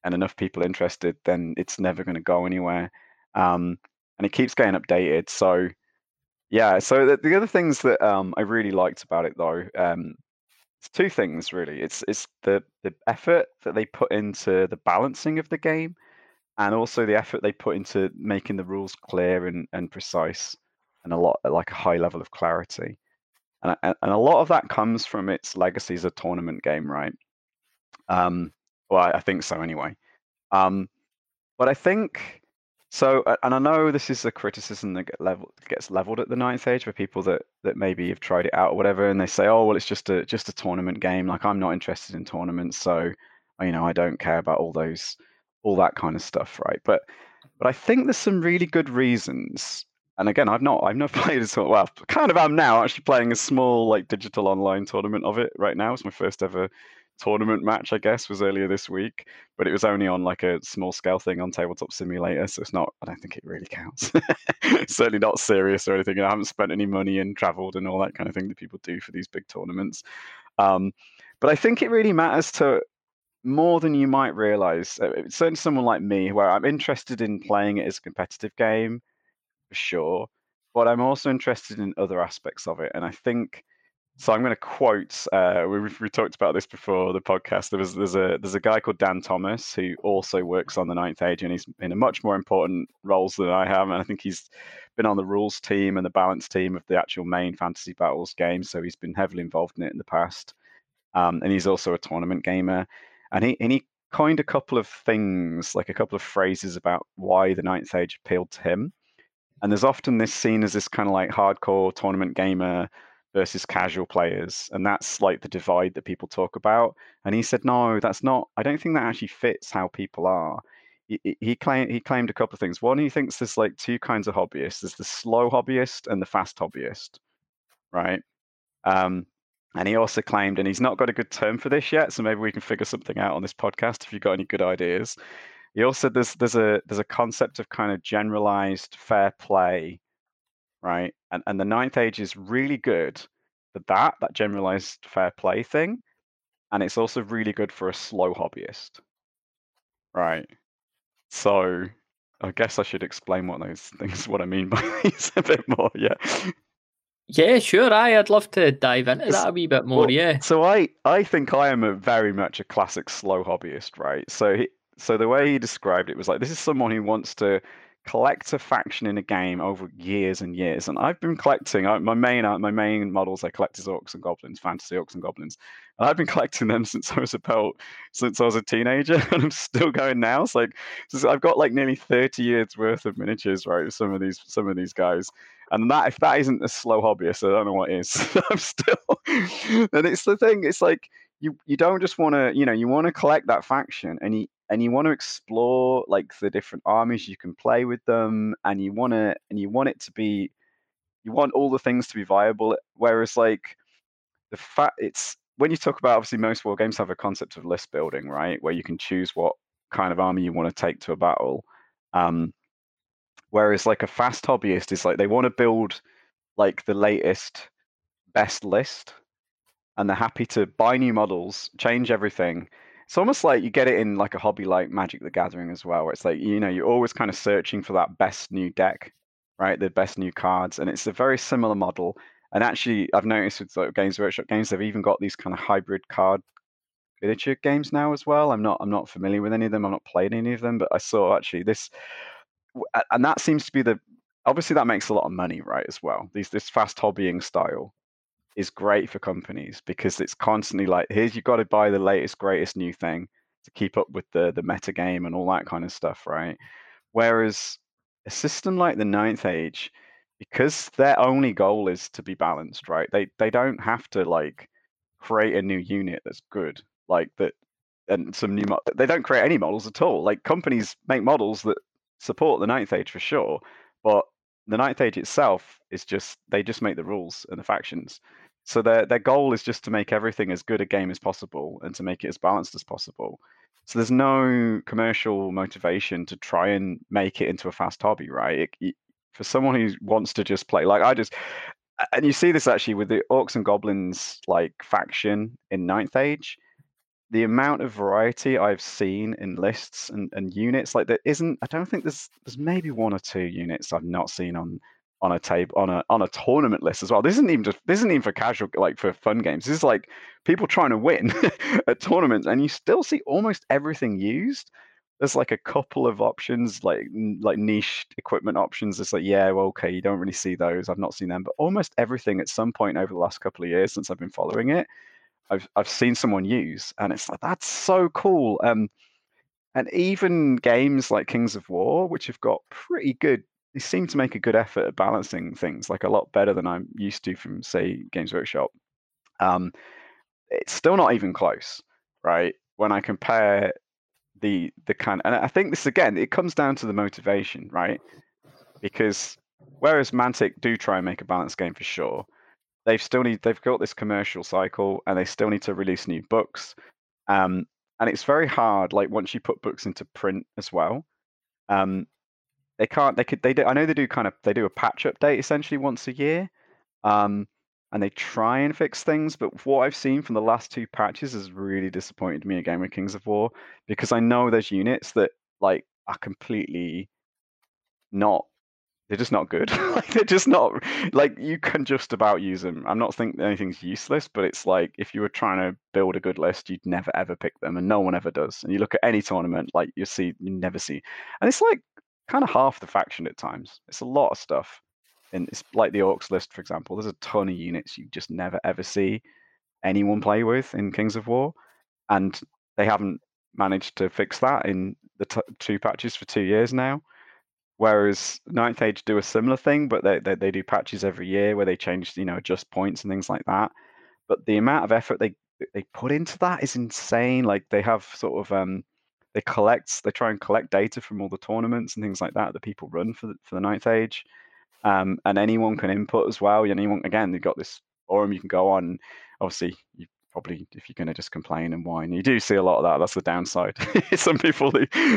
Speaker 2: and enough people interested, then it's never going to go anywhere. Um, and it keeps getting updated. So yeah. So the, the other things that um, I really liked about it though, um, it's two things really. It's it's the the effort that they put into the balancing of the game and also the effort they put into making the rules clear and, and precise and a lot like a high level of clarity and, and a lot of that comes from its legacy as a tournament game right um, well I, think so anyway um, but i think so and i know this is a criticism that get level, gets leveled at the ninth age for people that that maybe have tried it out or whatever and they say oh well it's just a just a tournament game like i'm not interested in tournaments so you know i don't care about all those all that kind of stuff, right? But but I think there's some really good reasons. And again, I've not I've not played as well. well kind of am now actually playing a small like digital online tournament of it right now. It's my first ever tournament match, I guess, was earlier this week, but it was only on like a small scale thing on Tabletop Simulator, so it's not. I don't think it really counts. certainly not serious or anything. I haven't spent any money and travelled and all that kind of thing that people do for these big tournaments. Um, but I think it really matters to more than you might realize. Uh, certainly, someone like me, where I'm interested in playing it as a competitive game, sure, but I'm also interested in other aspects of it. And I think so. I'm going to quote. Uh, we we talked about this before the podcast. There was there's a there's a guy called Dan Thomas who also works on the Ninth Age, and he's in a much more important roles than I have. And I think he's been on the rules team and the balance team of the actual main Fantasy Battles game. So he's been heavily involved in it in the past. Um, and he's also a tournament gamer and he and he coined a couple of things, like a couple of phrases about why the Ninth Age appealed to him. And there's often this seen as this kind of like hardcore tournament gamer versus casual players, and that's like the divide that people talk about. And he said, no, that's not. I don't think that actually fits how people are. He, he claimed he claimed a couple of things. One, he thinks there's like two kinds of hobbyists: there's the slow hobbyist and the fast hobbyist, right? Um, and he also claimed, and he's not got a good term for this yet, so maybe we can figure something out on this podcast if you've got any good ideas. He also there's there's a there's a concept of kind of generalized fair play, right? And and the ninth age is really good for that, that generalized fair play thing. And it's also really good for a slow hobbyist. Right. So I guess I should explain what those things what I mean by these a bit more, yeah.
Speaker 1: Yeah, sure. I, I'd love to dive into that a wee bit more. Well, yeah.
Speaker 2: So I, I think I am a very much a classic slow hobbyist, right? So he, so the way he described it was like this is someone who wants to collect a faction in a game over years and years. And I've been collecting my main uh, my main models I collect is orcs and goblins, fantasy orcs and goblins. And I've been collecting them since I was about since I was a teenager, and I'm still going now. It's like I've got like nearly 30 years worth of miniatures, right? Some of these some of these guys. And that if that isn't a slow hobbyist, I don't know what is. I'm still and it's the thing, it's like you you don't just want to, you know, you want to collect that faction and you and you want to explore like the different armies you can play with them and you want to and you want it to be you want all the things to be viable whereas like the fact it's when you talk about obviously most war games have a concept of list building right? Where you can choose what kind of army you want to take to a battle um, whereas like a fast hobbyist is like they want to build like the latest best list and they're happy to buy new models change everything it's almost like you get it in like a hobby like Magic the Gathering as well, where it's like you know you're always kind of searching for that best new deck, right? The best new cards, and it's a very similar model. And actually, I've noticed with like, Games Workshop games, they've even got these kind of hybrid card miniature games now as well. I'm not I'm not familiar with any of them. I'm not playing any of them, but I saw actually this and that seems to be the obviously that makes a lot of money, right? As well, these this fast hobbying style is great for companies because it's constantly like, here's you've got to buy the latest, greatest new thing to keep up with the the meta game and all that kind of stuff, right? Whereas a system like the Ninth Age, because their only goal is to be balanced, right? They they don't have to like create a new unit that's good, like that, and some new. Mo- they don't create any models at all. Like companies make models that support the Ninth Age for sure, but the Ninth Age itself is just they just make the rules and the factions. So their their goal is just to make everything as good a game as possible and to make it as balanced as possible. So there's no commercial motivation to try and make it into a fast hobby, right? It, it, for someone who wants to just play, like I just, and you see this actually with the orcs and goblins like faction in Ninth Age the amount of variety I've seen in lists and, and units, like there isn't. I don't think there's there's maybe one or two units I've not seen on on a table on a on a tournament list as well. This isn't even just this isn't even for casual like for fun games. This is like people trying to win at tournaments, and you still see almost everything used. There's like a couple of options, like like niche equipment options. It's like yeah, well, okay, you don't really see those. I've not seen them, but almost everything at some point over the last couple of years since I've been following it I've I've seen someone use, and it's like that's so cool. Um, and even games like Kings of War, which have got pretty good, they seem to make a good effort at balancing things, like a lot better than I'm used to from say Games Workshop. Um, it's still not even close, right? When I compare the the kind, and I think this again, it comes down to the motivation, right? Because whereas Mantic do try and make a balanced game for sure, they've still need they've got this commercial cycle and they still need to release new books um, and it's very hard like once you put books into print as well um, they can't they could they do i know they do kind of they do a patch update essentially once a year um, and they try and fix things but what i've seen from the last two patches has really disappointed me again with kings of war because i know there's units that like are completely not they're just not good. like they're just not like you can just about use them. I'm not thinking anything's useless, but it's like if you were trying to build a good list, you'd never ever pick them, and no one ever does. And you look at any tournament, like you see, you never see, and it's like kind of half the faction at times. It's a lot of stuff, and it's like the orcs list, for example. There's a ton of units you just never ever see anyone play with in Kings of War, and they haven't managed to fix that in the t- two patches for two years now. Whereas Ninth Age do a similar thing, but they, they, they do patches every year where they change, you know, adjust points and things like that. But the amount of effort they they put into that is insane. Like they have sort of um they collect they try and collect data from all the tournaments and things like that that people run for the, for the Ninth Age. Um, and anyone can input as well. Anyone again, they've got this forum you can go on. Obviously, you probably if you're going to just complain and whine. You do see a lot of that. That's the downside. Some people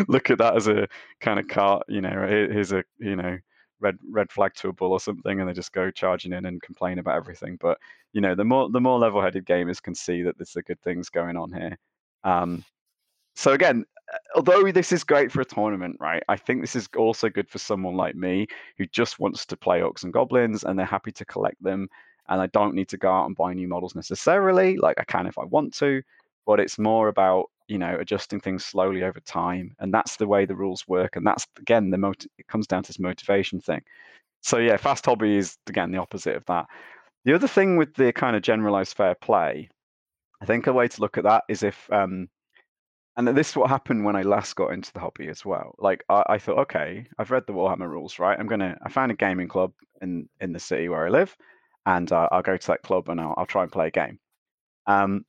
Speaker 2: look at that as a kind of cart. You know, here's a you know red red flag to a bull or something, and they just go charging in and complain about everything. But you know, the more the more level-headed gamers can see that there's a good things going on here. Um, so again, although this is great for a tournament, right? I think this is also good for someone like me who just wants to play orcs and goblins and they're happy to collect them and I don't need to go out and buy new models necessarily. Like I can if I want to, but it's more about you know adjusting things slowly over time, and that's the way the rules work. And that's again the mot- it comes down to this motivation thing. So yeah, fast hobby is again the opposite of that. The other thing with the kind of generalized fair play, I think a way to look at that is if um, and this is what happened when I last got into the hobby as well. Like I, I, thought, okay, I've read the Warhammer rules, right? I'm gonna. I found a gaming club in in the city where I live and uh, I'll go to that club and I'll, I'll try and play a game. Um,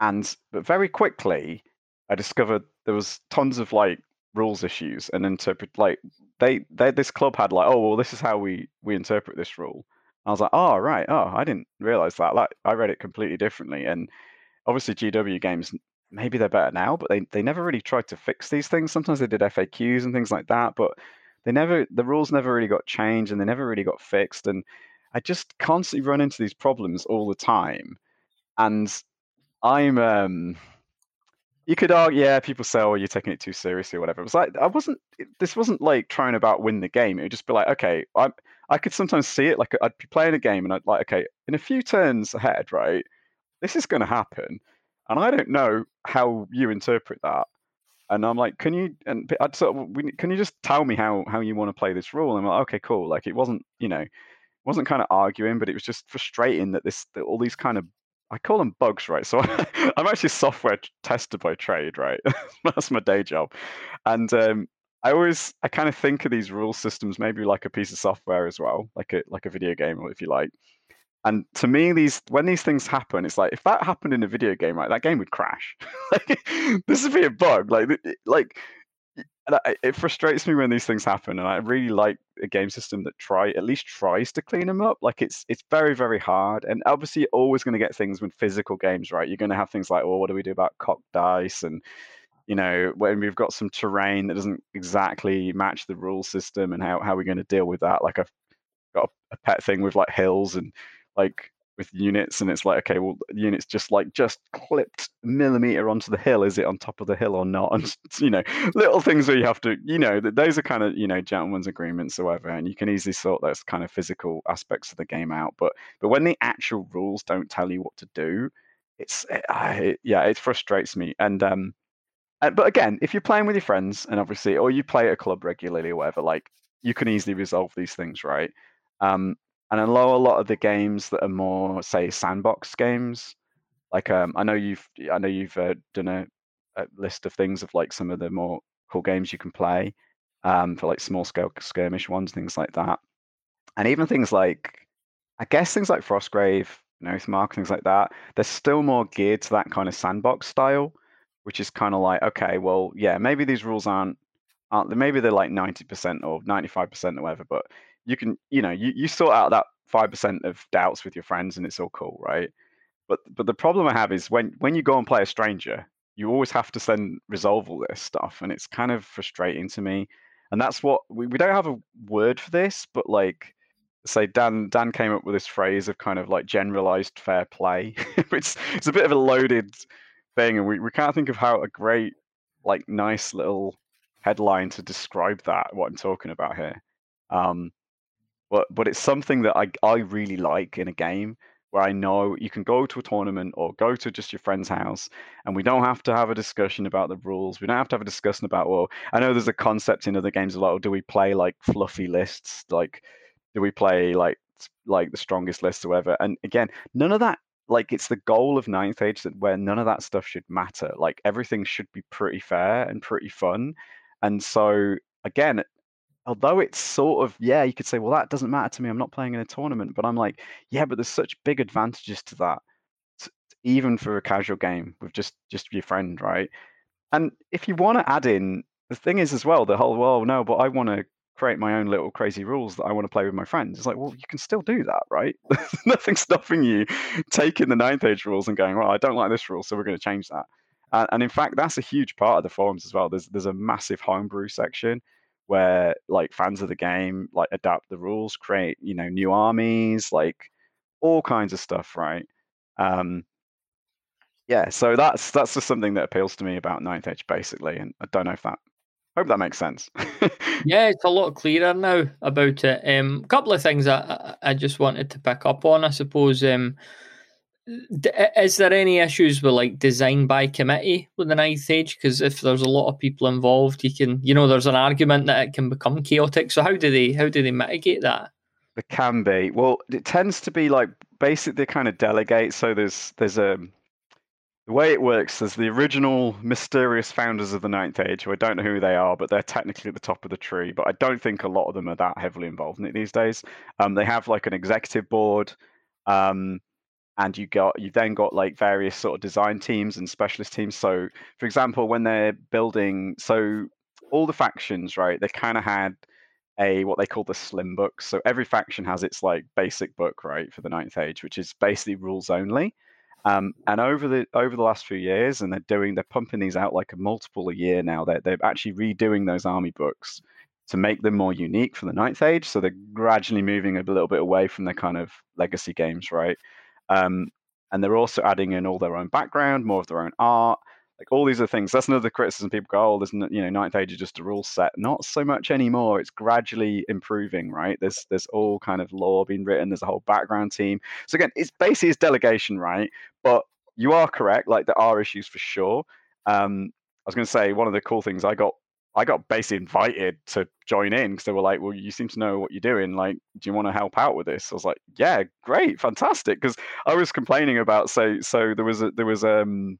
Speaker 2: and but very quickly, I discovered there was tons of like rules issues and interpret like they they this club had like oh well this is how we we interpret this rule. I was like oh right oh I didn't realize that like I read it completely differently and obviously GW games maybe they're better now but they they never really tried to fix these things. Sometimes they did FAQs and things like that but they never the rules never really got changed and they never really got fixed and I just constantly run into these problems all the time. And I'm um you could argue, yeah, people say, oh, you're taking it too seriously or whatever. It was like I wasn't this wasn't like trying about win the game. It would just be like, okay, I I could sometimes see it like I'd be playing a game and I'd like, okay, in a few turns ahead, right, this is gonna happen. And I don't know how you interpret that. And I'm like, can you and I'd sort of, can you just tell me how how you want to play this rule? And I'm like, okay, cool. Like it wasn't, you know, wasn't kind of arguing, but it was just frustrating that this that all these kind of I call them bugs, right? So I'm actually software tester by trade, right? That's my day job, and um, I always I kind of think of these rule systems maybe like a piece of software as well, like a like a video game, or if you like. And to me, these when these things happen, it's like if that happened in a video game, right, that game would crash. like, this would be a bug. Like like it frustrates me when these things happen, and I really like a game system that try at least tries to clean them up. Like it's it's very very hard, and obviously you're always going to get things with physical games, right? You're going to have things like, well, what do we do about cocked dice, and you know when we've got some terrain that doesn't exactly match the rule system, and how how are we going to deal with that? Like I've got a pet thing with like hills and like with units and it's like okay well units just like just clipped millimeter onto the hill is it on top of the hill or not? And you know little things where you have to you know that those are kind of you know gentlemen's agreements or whatever and you can easily sort those kind of physical aspects of the game out but but when the actual rules don't tell you what to do it's it, it, yeah it frustrates me and um and, but again if you're playing with your friends and obviously or you play at a club regularly or whatever like you can easily resolve these things right? Um, and I know a lot of the games that are more, say, sandbox games. Like um, I know you've, I know you've uh, done a, a, list of things of like some of the more cool games you can play um, for like small scale skirmish ones, things like that. And even things like, I guess things like Frostgrave, Oathmark, things like that. They're still more geared to that kind of sandbox style, which is kind of like, okay, well, yeah, maybe these rules aren't aren't maybe they're like 90% or 95% or whatever, but you can you know you, you sort out that five percent of doubts with your friends and it's all cool right? But but the problem i have is when when you go and play a stranger you always have to then resolve all this stuff and it's kind of frustrating to me. And that's what we, we don't have a word for this but like say dan dan came up with this phrase of kind of like generalized fair play which it's a bit of a loaded thing and we, we can't think of how a great like nice little headline to describe that what i'm talking about here. Um but but it's something that I I really like in a game where I know you can go to a tournament or go to just your friend's house and we don't have to have a discussion about the rules. We don't have to have a discussion about, well, I know there's a concept in other games like, oh, do we play like fluffy lists? Like, do we play like like the strongest list or whatever? And again, none of that like it's the goal of ninth age that where none of that stuff should matter. Like everything should be pretty fair and pretty fun. And so again, although it's sort of yeah you could say well that doesn't matter to me i'm not playing in a tournament but i'm like yeah but there's such big advantages to that even for a casual game with just just your friend right? And if you want to add in the thing is as well the whole well no but i want to create my own little crazy rules that i want to play with my friends it's like well you can still do that right? Nothing stopping you taking the ninth age rules and going well i don't like this rule so we're going to change that. And, and in fact that's a huge part of the forums as well. There's there's a massive homebrew section where like fans of the game like adapt the rules, create you know new armies, like all kinds of stuff, right? Um, yeah, so that's that's just something that appeals to me about Ninth Age, basically, and I don't know if that hope that makes sense.
Speaker 1: yeah, it's a lot clearer now about it. A um, couple of things I, I just wanted to pick up on, I suppose. Um, is there any issues with like design by committee with the ninth age? Because if there's a lot of people involved, you can, you know, there's an argument that it can become chaotic. So how do they how do they mitigate that?
Speaker 2: It can be. Well, it tends to be like basically kind of delegate. So there's there's a the way it works. There's the original mysterious founders of the Ninth Age, who I don't know who they are, but they're technically at the top of the tree. But I don't think a lot of them are that heavily involved in it these days. Um, they have like an executive board. Um, and you got you've then got like various sort of design teams and specialist teams. So for example when they're building so all the factions right they kind of had a what they call the slim book. So every faction has its like basic book right for the ninth age which is basically rules only. Um, and over the over the last few years and they're doing they're pumping these out like a multiple a year now they're, they're actually redoing those army books to make them more unique for the ninth age. So they're gradually moving a little bit away from the kind of legacy games right um, and they're also adding in all their own background, more of their own art, like all these are things. That's another criticism. People go, "Oh, there's you know, Ninth Age is just a rule set." Not so much anymore. It's gradually improving, right? There's there's all kind of lore being written. There's a whole background team. So again, it's basically it's delegation, right? But you are correct. Like there are issues for sure. Um, I was going to say one of the cool things I got I got basically invited to join in because they were like, "Well, you seem to know what you're doing. Like, do you want to help out with this?" I was like, "Yeah, great, fantastic." Because I was complaining about so so there was a there was um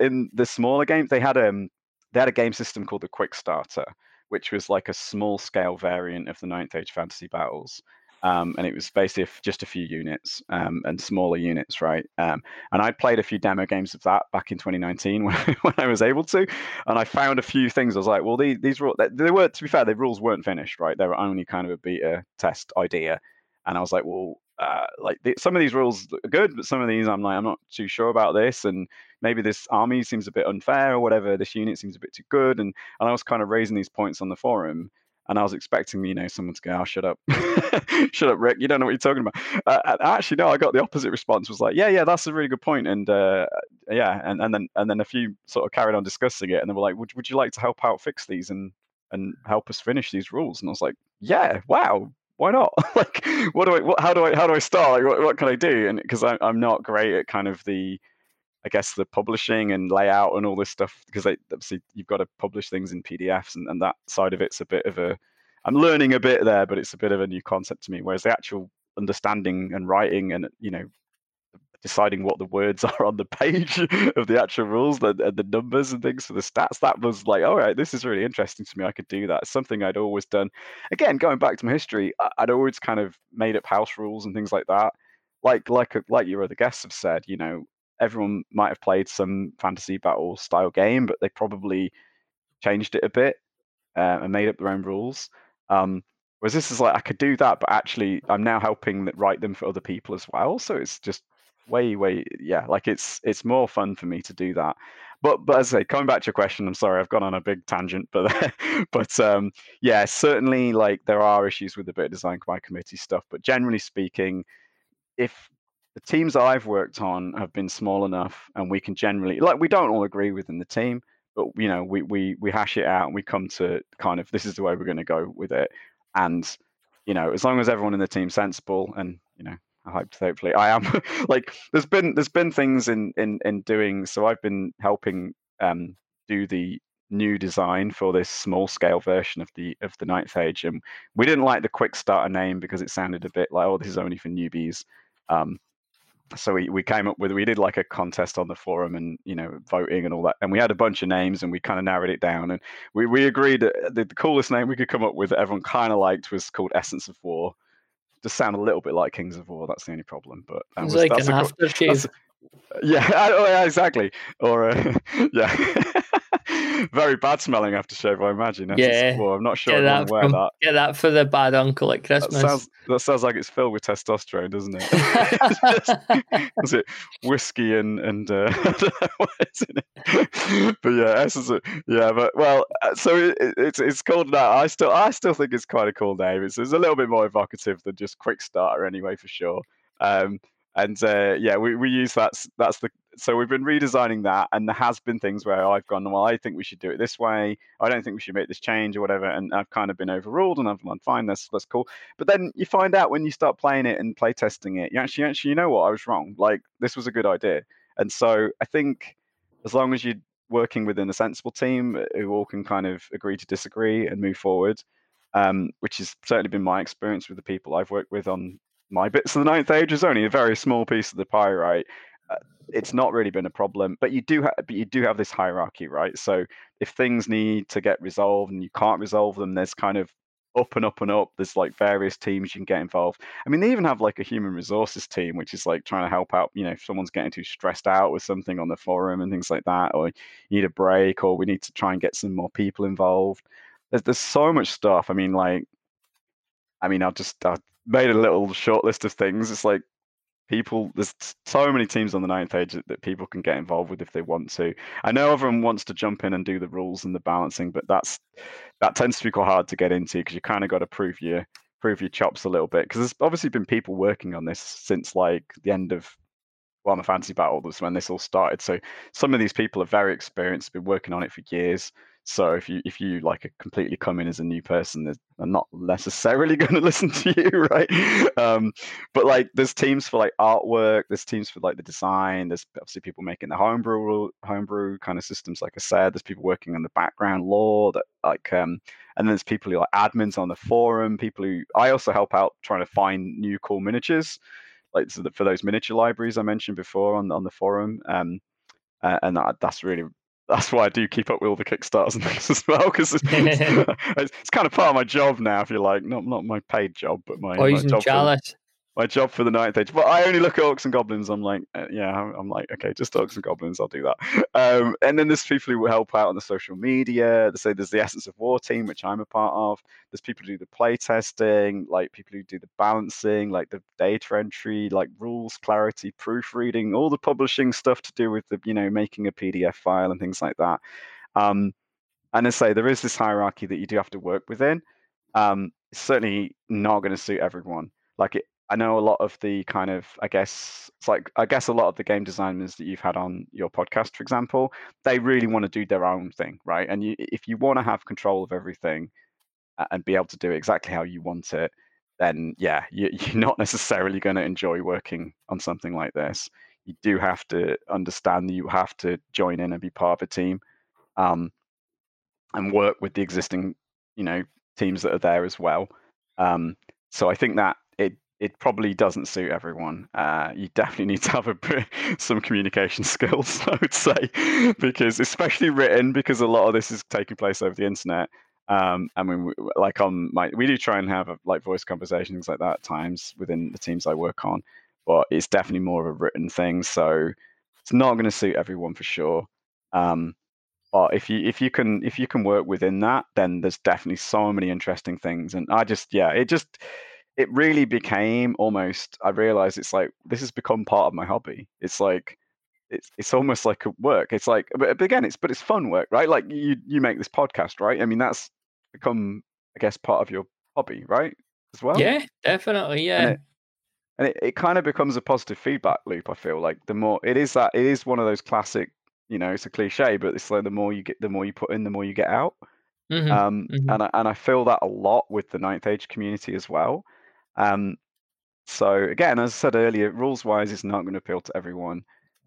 Speaker 2: in the smaller games they had um they had a game system called the Quick Starter, which was like a small scale variant of the Ninth Age Fantasy Battles, um, and it was basically just a few units um, and smaller units, right? Um, and I played a few demo games of that back in 2019 when, when I was able to, and I found a few things. I was like, well, these, these rules, they were, to be fair, the rules weren't finished, right? They were only kind of a beta test idea, and I was like, well, uh, like the, some of these rules are good, but some of these I'm like, I'm not too sure about this, and maybe this army seems a bit unfair or whatever. This unit seems a bit too good, and and I was kind of raising these points on the forum, and I was expecting, you know, someone to go, "Oh, shut up, shut up, Rick. You don't know what you're talking about." Uh, actually, no, I got the opposite response. Was like, "Yeah, yeah, that's a really good point," and uh, yeah, and, and then and then a few sort of carried on discussing it, and they were like, "Would would you like to help out fix these and and help us finish these rules?" And I was like, "Yeah, wow." Why not? like, what do I? What, how do I? How do I start? Like, what, what can I do? And because I'm not great at kind of the I guess the publishing and layout and all this stuff because they, obviously you've got to publish things in PDFs and, and that side of it's a bit of a I'm learning a bit there, but it's a bit of a new concept to me. Whereas the actual understanding and writing and you know deciding what the words are on the page of the actual rules and the numbers and things for the stats that was like all right this is really interesting to me i could do that it's something i'd always done again going back to my history i'd always kind of made up house rules and things like that like like like your other guests have said you know everyone might have played some fantasy battle style game, but they probably changed it a bit uh, and made up their own rules. Um, whereas this is like I could do that, but actually I'm now helping write them for other people as well. So it's just way, way, yeah, like it's it's more fun for me to do that. But but as I say, coming back to your question, I'm sorry I've gone on a big tangent, but but um, yeah, certainly like there are issues with the bit of design by committee stuff. But generally speaking, if the teams I've worked on have been small enough, and we can generally like we don't all agree within the team, but you know we we we hash it out and we come to kind of this is the way we're going to go with it, and you know as long as everyone in the team's sensible and you know I hope hopefully I am like there's been there's been things in in in doing so I've been helping um do the new design for this small scale version of the of the ninth age and we didn't like the quick starter name because it sounded a bit like oh this is only for newbies um so we, we came up with we did like a contest on the forum and you know voting and all that and we had a bunch of names and we kind of narrowed it down and we, we agreed that the, coolest name we could come up with that everyone kind of liked was called essence of war. Just sound a little bit like kings of war that's the only problem but
Speaker 1: that was, like an aftershave.
Speaker 2: yeah, oh, yeah exactly or uh, yeah very bad smelling aftershave, I imagine.
Speaker 1: Yeah,
Speaker 2: well, I'm not sure get that, from, that.
Speaker 1: Get that for the bad uncle at Christmas.
Speaker 2: That sounds, that sounds like it's filled with testosterone, doesn't it? is it whiskey and and uh, what is it? but yeah, essence. Of, yeah, but well, uh, so it, it's it's called that. I still I still think it's quite a cool name. It's, it's a little bit more evocative than just quick starter, anyway, for sure. Um, and uh, yeah, we, we use that's That's the so we've been redesigning that, and there has been things where I've gone, well, I think we should do it this way. I don't think we should make this change or whatever, and I've kind of been overruled, and I've gone, fine, that's that's cool. But then you find out when you start playing it and play testing it, you actually actually you know what I was wrong. Like this was a good idea, and so I think as long as you're working within a sensible team uh, who all can kind of agree to disagree and move forward, um, which has certainly been my experience with the people I've worked with on my bits of the ninth age is only a very small piece of the pie, right? Uh, it's not really been a problem, but you do have, but you do have this hierarchy, right? So if things need to get resolved and you can't resolve them, there's kind of up and up and up. There's like various teams you can get involved. I mean, they even have like a human resources team, which is like trying to help out. You know, if someone's getting too stressed out with something on the forum and things like that, or you need a break, or we need to try and get some more people involved. There's there's so much stuff. I mean, like, I mean, I'll just I'll made a little short list of things. It's like people there's so many teams on the ninth age that, that, people can get involved with if they want to. I know everyone wants to jump in and do the rules and the balancing but that's that tends to be quite hard to get into because you kind of got to prove your prove your chops a little bit. Because there's obviously been people working on this since like the end of Warhammer Fantasy Battle was when this all started. So some of these people are very experienced been working on it for years So if you if you like completely come in as a new person, they're not necessarily going to listen to you, right? Um, but like there's teams for like artwork, there's teams for like the design, there's obviously people making the homebrew homebrew kind of systems, like I said. There's people working on the background lore that like um, and then there's people who are like admins on the forum, people who I also help out trying to find new cool miniatures, like so for those miniature libraries I mentioned before on on the forum. Um, uh, and that, that's really that's why I do keep up with all the Kickstarters and things as well because it's, it's, kind of part of my job now. If you like, not not my paid job, but my,
Speaker 1: Poison
Speaker 2: my job.
Speaker 1: chalice
Speaker 2: my job for the ninth age. But I only look at orcs and goblins. I'm like, uh, yeah, I'm, like, okay, just orcs and goblins. I'll do that. Um, and then there's people who help out on the social media. So there's the Essence of War team, which I'm a part of. There's people who do the play testing, like people who do the balancing, like the data entry, like rules clarity, proofreading, all the publishing stuff to do with the, you know, making a PDF file and things like that. Um, and I say there is this hierarchy that you do have to work within. Um, certainly not going to suit everyone. Like it, I know a lot of the kind of, I guess, it's like, I guess a lot of the game designers that you've had on your podcast, for example, they really want to do their own thing, right? And you, if you want to have control of everything and be able to do it exactly how you want it, then yeah, you, you're not necessarily going to enjoy working on something like this. You do have to understand that you have to join in and be part of a team, um, and work with the existing, you know, teams that are there as well. Um, so I think that it probably doesn't suit everyone. Uh, you definitely need to have a some communication skills, I would say, because especially written, because a lot of this is taking place over the internet. Um, I mean, like on my, we do try and have like voice conversations like that at times within the teams I work on, but it's definitely more of a written thing. So it's not going to suit everyone for sure. Um, but if you if you can if you can work within that, then there's definitely so many interesting things. And I just yeah, it just it really became almost i realized it's like this has become part of my hobby. It's like it's it's almost like a work. It's like but again it's but it's fun work right? Like you you make this podcast right? I mean that's become i guess part of your hobby right as well?
Speaker 1: Yeah definitely yeah.
Speaker 2: and it, and it, it kind of becomes a positive feedback loop i feel like. The more it is that it is one of those classic you know it's a cliche but it's like the more you get the more you put in the more you get out. Mm-hmm. Um, mm-hmm. and I, and I feel that a lot with the ninth age community as well um, so again, as I said earlier, rules wise, it's not going to appeal to everyone.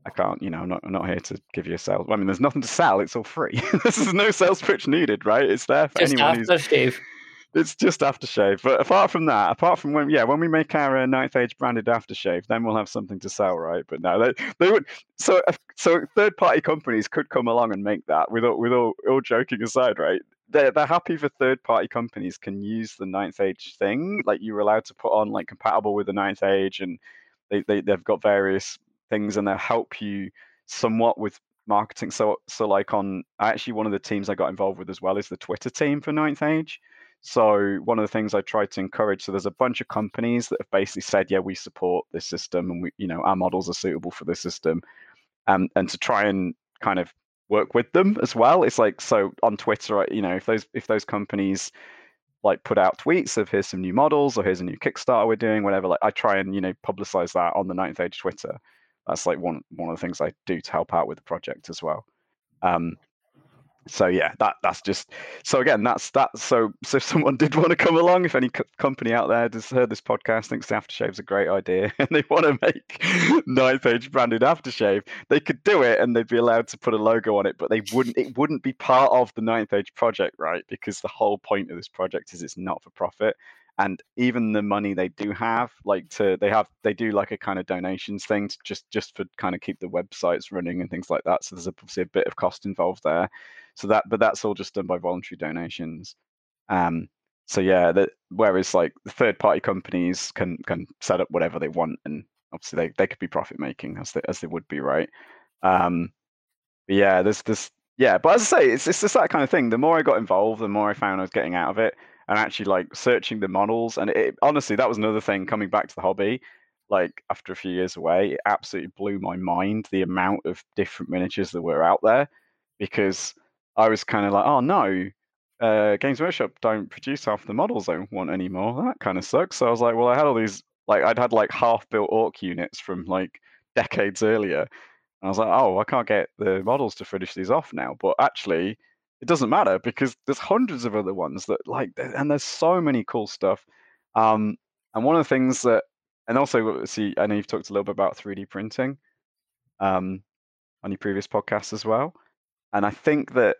Speaker 2: I can't, you know, I'm not, I'm not here to give you a sales. I mean, there's nothing to sell; it's all free. there's no sales pitch needed, right? It's there for
Speaker 1: just
Speaker 2: anyone
Speaker 1: who's. Shave.
Speaker 2: It's just aftershave. But apart from that, apart from when, yeah, when we make our uh, ninth age branded aftershave, then we'll have something to sell, right? But no, they, they would. So, so third party companies could come along and make that. With all, with all, all joking aside, right? they're they're happy for third party companies can use the ninth age thing. Like you're allowed to put on like compatible with the ninth age, and they, they they've got various things, and they'll help you somewhat with marketing. So so like on actually one of the teams I got involved with as well is the Twitter team for ninth age. So one of the things I try to encourage, so there's a bunch of companies that have basically said, yeah, we support this system, and we, you know, our models are suitable for this system, um, and to try and kind of work with them as well. It's like so on Twitter, you know, if those if those companies like put out tweets of here's some new models or here's a new Kickstarter we're doing, whatever. Like I try and you know publicize that on the Ninth Age Twitter. That's like one one of the things I do to help out with the project as well. Um, so yeah, that that's just so again that's that. So so if someone did want to come along, if any co- company out there has heard this podcast thinks the aftershave's a great idea and they want to make ninth age branded aftershave, they could do it and they'd be allowed to put a logo on it, but they wouldn't. It wouldn't be part of the ninth age project, right? Because the whole point of this project is it's not for profit and even the money they do have like to they have they do like a kind of donations thing just just for kind of keep the websites running and things like that so there's obviously a bit of cost involved there so that but that's all just done by voluntary donations um so yeah that whereas like third party companies can can set up whatever they want and obviously they, they could be profit making as they as they would be right um yeah there's this yeah but as i say it's, it's just that kind of thing the more i got involved the more i found i was getting out of it and actually like searching the models. And it, honestly, that was another thing coming back to the hobby. Like after a few years away, it absolutely blew my mind the amount of different miniatures that were out there because I was kind of like, oh no, uh, Games Workshop don't produce half the models I want anymore. That kind of sucks. So I was like, well, I had all these, like, I'd had like half built orc units from like decades earlier. And I was like, oh, I can't get the models to finish these off now. But actually, it doesn't matter because there's hundreds of other ones that like, and there's so many cool stuff. Um, and one of the things that, and also see, I know you've talked a little bit about 3D printing um, on your previous podcast as well, and I think that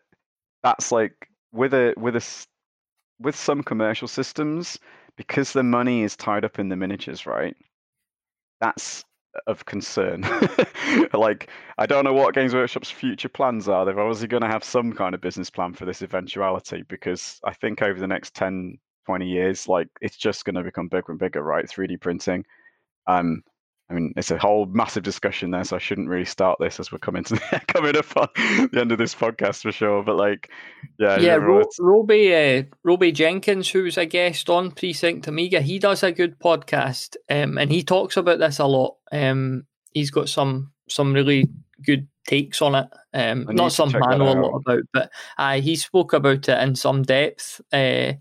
Speaker 2: that's like with a with a with some commercial systems because the money is tied up in the miniatures, right? That's of concern. like, I don't know what Games Workshop's future plans are. They're obviously going to have some kind of business plan for this eventuality because I think over the next 10, 20 years, like, it's just going to become bigger and bigger, right? 3D printing. Um, I mean, it's a whole massive discussion there, so I shouldn't really start this as we're coming to coming up on the end of this podcast for sure. But like, yeah,
Speaker 1: yeah, Ro- Roby uh, Roby Jenkins, who's a guest on Precinct Omega, he does a good podcast, um, and he talks about this a lot. Um, he's got some some really good takes on it. Um, not some I know a lot about, but uh, he spoke about it in some depth. Uh,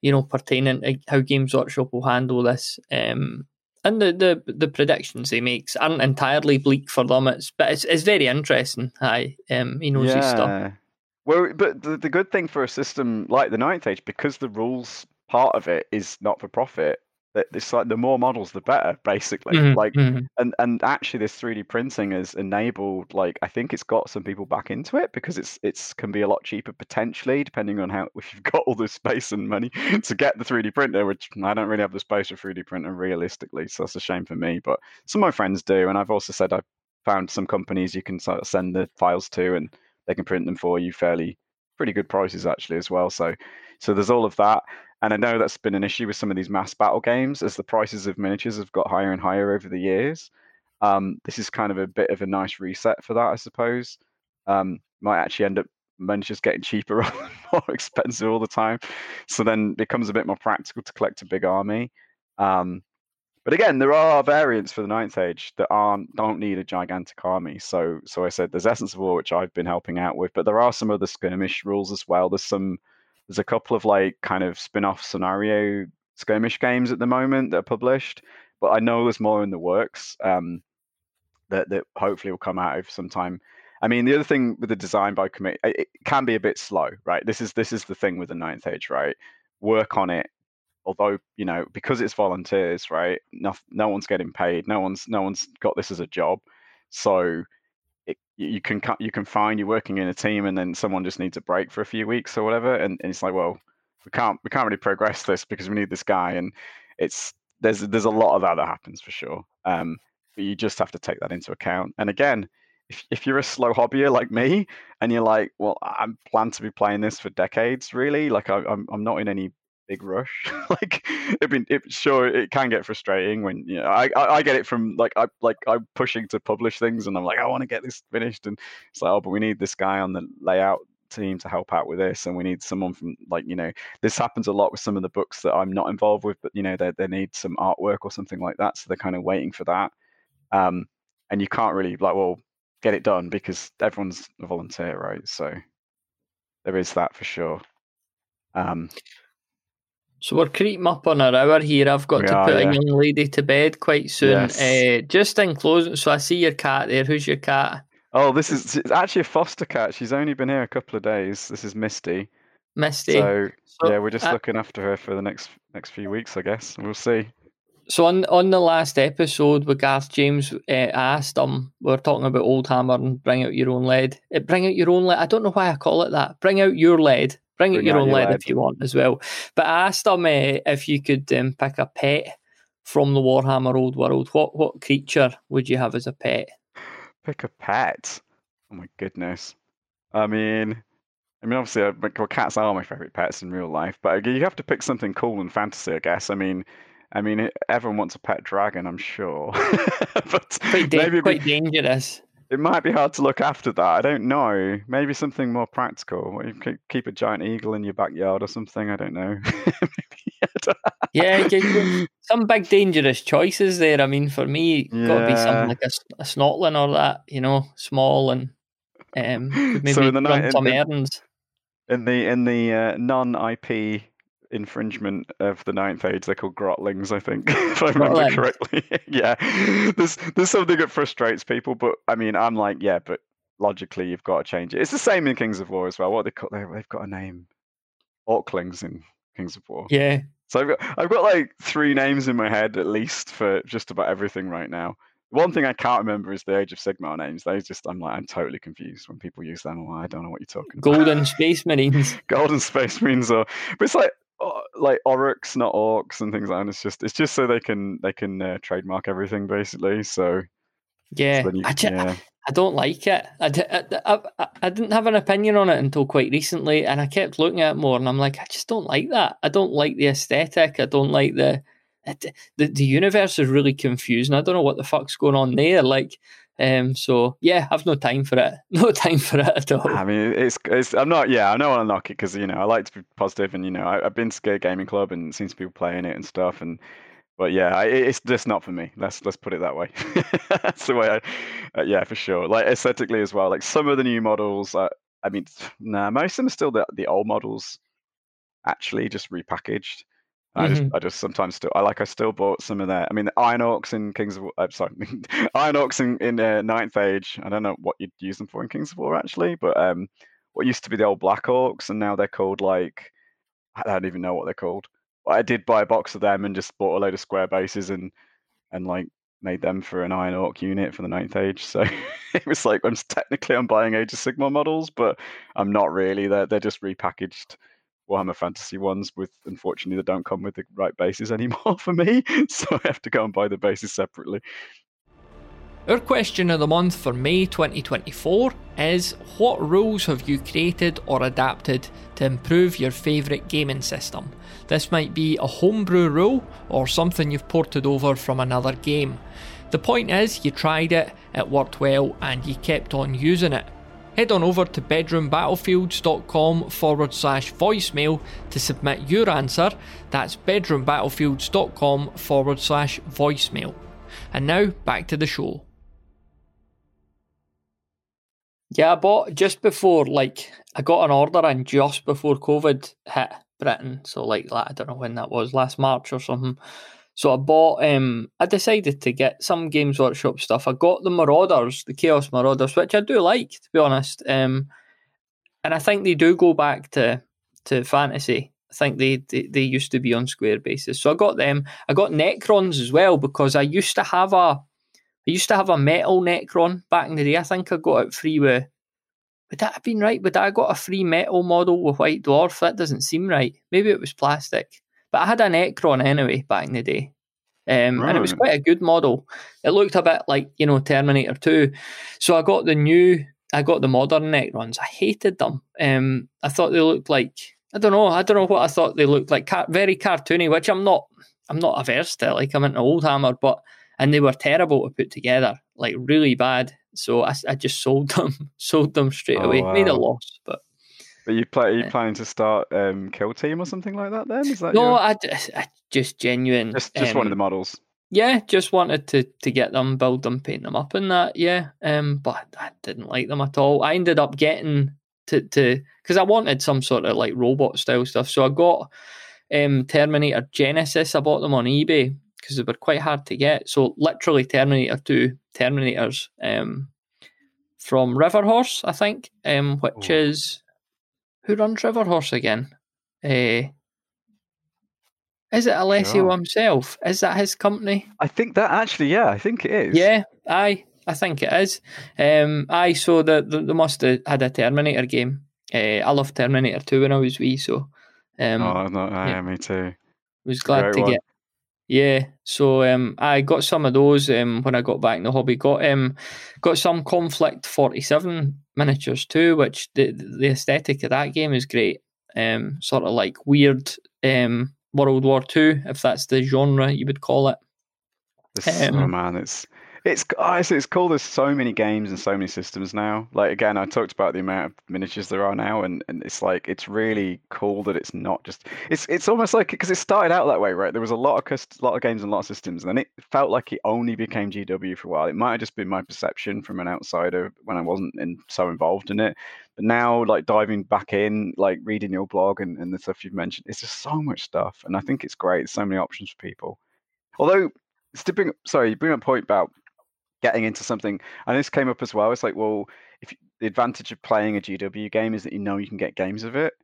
Speaker 1: you know, pertaining to how Games Workshop will handle this. Um, and the, the, the predictions he makes aren't entirely bleak for them. It's but it's, it's very interesting. Hi, um, he knows yeah. his stuff.
Speaker 2: Well, but the, the good thing for a system like the Ninth Age, because the rules part of it is not for profit, it's like the more models the better basically mm-hmm. like mm-hmm. and and actually this 3d printing has enabled like i think it's got some people back into it because it's it's can be a lot cheaper potentially depending on how if you've got all the space and money to get the 3d printer which i don't really have the space for 3d printer realistically so that's a shame for me but some of my friends do and i've also said i've found some companies you can sort of send the files to and they can print them for you fairly pretty good prices actually as well so so there's all of that and I know that's been an issue with some of these mass battle games as the prices of miniatures have got higher and higher over the years. Um, this is kind of a bit of a nice reset for that, I suppose. Um, might actually end up miniatures getting cheaper than more expensive all the time. So then it becomes a bit more practical to collect a big army. Um, but again, there are variants for the Ninth Age that aren't don't need a gigantic army. So so I said there's Essence of War, which I've been helping out with, but there are some other skirmish rules as well. There's some there's a couple of like kind of spin-off scenario skirmish games at the moment that are published, but I know there's more in the works um, that that hopefully will come out over some time. I mean, the other thing with the design by committee, it can be a bit slow, right? This is this is the thing with the ninth age, right? Work on it. Although you know, because it's volunteers, right? No, no one's getting paid. No one's no one's got this as a job. So it, you can you can find you're working in a team and then someone just needs a break for a few weeks or whatever and, and it's like well we can't we can't really progress this because we need this guy and it's there's there's a lot of that that happens for sure um, but you just have to take that into account and again if, if you're a slow hobbyer like me and you're like well i plan to be playing this for decades really like I, I'm, I'm not in any big rush. like it been it, sure it can get frustrating when you know I, I, I get it from like I like I'm pushing to publish things and I'm like I want to get this finished. And it's like oh but we need this guy on the layout team to help out with this. And we need someone from like you know this happens a lot with some of the books that I'm not involved with but you know they they need some artwork or something like that. So they're kind of waiting for that. Um and you can't really like well get it done because everyone's a volunteer right? So there is that for sure. Um
Speaker 1: so we're creeping up on an hour here. I've got we to are, put yeah. a young lady to bed quite soon. Yes. Uh, just in closing, so I see your cat there. Who's your cat?
Speaker 2: Oh, this is it's actually a foster cat. She's only been here a couple of days. This is Misty.
Speaker 1: Misty.
Speaker 2: So, so yeah, we're just uh, looking after her for the next next few weeks, I guess. We'll see.
Speaker 1: So on on the last episode with Garth James uh, asked um we are talking about old hammer and bring out your own lead. Uh, bring out your own lead. I don't know why I call it that. Bring out your lead. Bring, out your own lead, if you want as well. But I asked him uh, if you could um, pick a pet from the Warhammer Old World. What what creature would you have as a pet?
Speaker 2: Pick a pet. Oh my goodness. I mean, I mean, obviously, uh, well, cats are my favorite pets in real life, but you have to pick something cool in fantasy, I guess. I mean, I mean, everyone wants a pet dragon, I'm sure, but
Speaker 1: quite, da- maybe quite dangerous.
Speaker 2: It might be hard to look after that. I don't know. Maybe something more practical. You could keep a giant eagle in your backyard or something. I don't know.
Speaker 1: yeah, some big dangerous choices there. I mean, for me, yeah. got to be something like a, a or that. You know, small and um, maybe so in the run some errands.
Speaker 2: In the in the uh, non-IP infringement of the ninth age. They're called grotlings, I think, if I remember correctly. yeah, there's there's something that frustrates people, but I mean, I'm like, yeah, but logically you've got to change it. It's the same in Kings of War as well. What they call they've got a name, Orklings in Kings of War.
Speaker 1: Yeah.
Speaker 2: So I've got I've got like three names in my head at least for just about everything right now. One thing I can't remember is the Age of Sigmar names. They just I'm like I'm totally confused when people use them. Like, I don't know what you're talking
Speaker 1: about. Golden Space Marines.
Speaker 2: Golden Space Marines, or but it's like like Orruks, not Orcs, and things like that. And it's just it's just so they can they can uh, trademark everything basically. So
Speaker 1: yeah, so you, I, just, yeah. I don't like it. I, I, I, I, didn't have an opinion on it until quite recently, and I kept looking at it more, and I'm like, I just don't like that. I don't like the aesthetic. I don't like the the the universe is really confusing. I don't know what the fuck's going on there. Like, um, so yeah, I've no time for it. No time for it at all.
Speaker 2: I mean, it's it's. I'm not. Yeah, I don't want to knock it because you know I like to be positive, and you know I, have been to Skate Gaming Club and seen some people playing it and stuff, and but yeah, it's just not for me. Let's let's put it that way. That's the way I, uh, yeah, for sure. Like aesthetically as well. Like some of the new models, uh, I mean, nah, most of them are still the the old models, actually just repackaged. I just, mm-hmm. I just sometimes still, I like, I still bought some of that. I mean, the Iron Orcs in Kings of, uh, sorry, Iron Orcs in in uh, Ninth Age. I don't know what you'd use them for in Kings of War actually, but um, what used to be the old Black Orcs, and now they're called like, I don't even know what they're called. I did buy a box of them and just bought a load of square bases and and like made them for an Iron Orc unit for the ninth age. So it was like I'm technically I'm buying Age of Sigmar models, but I'm not really. They're they're just repackaged Warhammer Fantasy ones with unfortunately they don't come with the right bases anymore for me. So I have to go and buy the bases separately.
Speaker 1: Our question of the month for May 2024 is What rules have you created or adapted to improve your favourite gaming system? This might be a homebrew rule or something you've ported over from another game. The point is, you tried it, it worked well, and you kept on using it. Head on over to bedroombattlefields.com forward slash voicemail to submit your answer. That's bedroombattlefields.com forward slash voicemail. And now back to the show. Yeah, I bought just before, like, I got an order and just before COVID hit Britain. So, like, I don't know when that was, last March or something. So I bought, um, I decided to get some Games Workshop stuff. I got the Marauders, the Chaos Marauders, which I do like, to be honest. Um, and I think they do go back to, to fantasy. I think they, they, they used to be on square bases. So I got them. I got Necrons as well because I used to have a I used to have a metal Necron back in the day. I think I got it free with. Would that have been right? Would I got a free metal model with White Dwarf? That doesn't seem right. Maybe it was plastic. But I had a Necron anyway back in the day. Um, right. And it was quite a good model. It looked a bit like, you know, Terminator 2. So I got the new, I got the modern Necrons. I hated them. Um, I thought they looked like, I don't know, I don't know what I thought they looked like. Car- very cartoony, which I'm not, I'm not averse to. Like, I'm into Oldhammer, but and they were terrible to put together, like really bad. So I, I just sold them, sold them straight oh, away. Wow. Made a loss, but.
Speaker 2: But you play? Are you planning to start um, Kill Team or something like that? Then is that
Speaker 1: no? Your... I, I just genuine.
Speaker 2: Just just um, one of the models.
Speaker 1: Yeah, just wanted to to get them, build them, paint them up, and that. Yeah, um, but I didn't like them at all. I ended up getting to to because I wanted some sort of like robot style stuff. So I got um Terminator Genesis. I bought them on eBay because they were quite hard to get. So literally Terminator 2 Terminators um, from Riverhorse, I think, um, which oh. is who runs Riverhorse again? Uh, is it Alessio himself? Is that his company?
Speaker 2: I think that actually, yeah, I think it is.
Speaker 1: Yeah, I I think it is. Um, I saw that they must have had a Terminator game. Uh, I loved Terminator 2 when I was wee, so. Um,
Speaker 2: oh, no, yeah, me too.
Speaker 1: Was glad to one. get yeah, so um, I got some of those um, when I got back in the hobby. Got um, got some Konflikt Forty Seven miniatures too, which the the aesthetic of that game is great. Um, sort of like weird um, World War Two, if that's the genre you would call it.
Speaker 2: Um, oh man, it's it's it's, cool. There's so many games and so many systems now. Like again, I talked about the amount of miniatures there are now, and, and it's like it's really cool that it's not just it's it's almost like because it started out that way, right? There was a lot of cust- lot of games and a lot of systems, and then it felt like it only became GW for a while. It might have just been my perception from an outsider when I wasn't in, so involved in it. But now, like diving back in, like reading your blog and, and the stuff you've mentioned, it's just so much stuff, and I think it's great. There's so many options for people. Although, sorry, you bring up a point about getting into something and this came up as well it's like well if the advantage of playing a GW game is that you know you can get games of it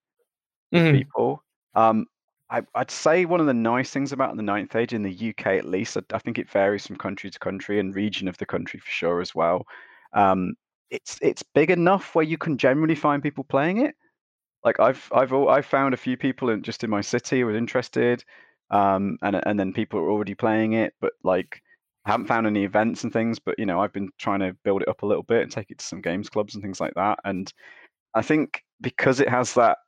Speaker 2: with
Speaker 1: Mhm.
Speaker 2: people. Um, I, I'd say one of the nice things about the Ninth Age in the UK, at least, I, I think it varies from country to country and region of the country for sure as well. Um, it's it's big enough where you can generally find people playing it. Like I've I've I've found a few people in, just in my city who are interested, um, and and then people are already playing it, but like I haven't found any events and things. But you know, I've been trying to build it up a little bit and take it to some games clubs and things like that. And I think because it has that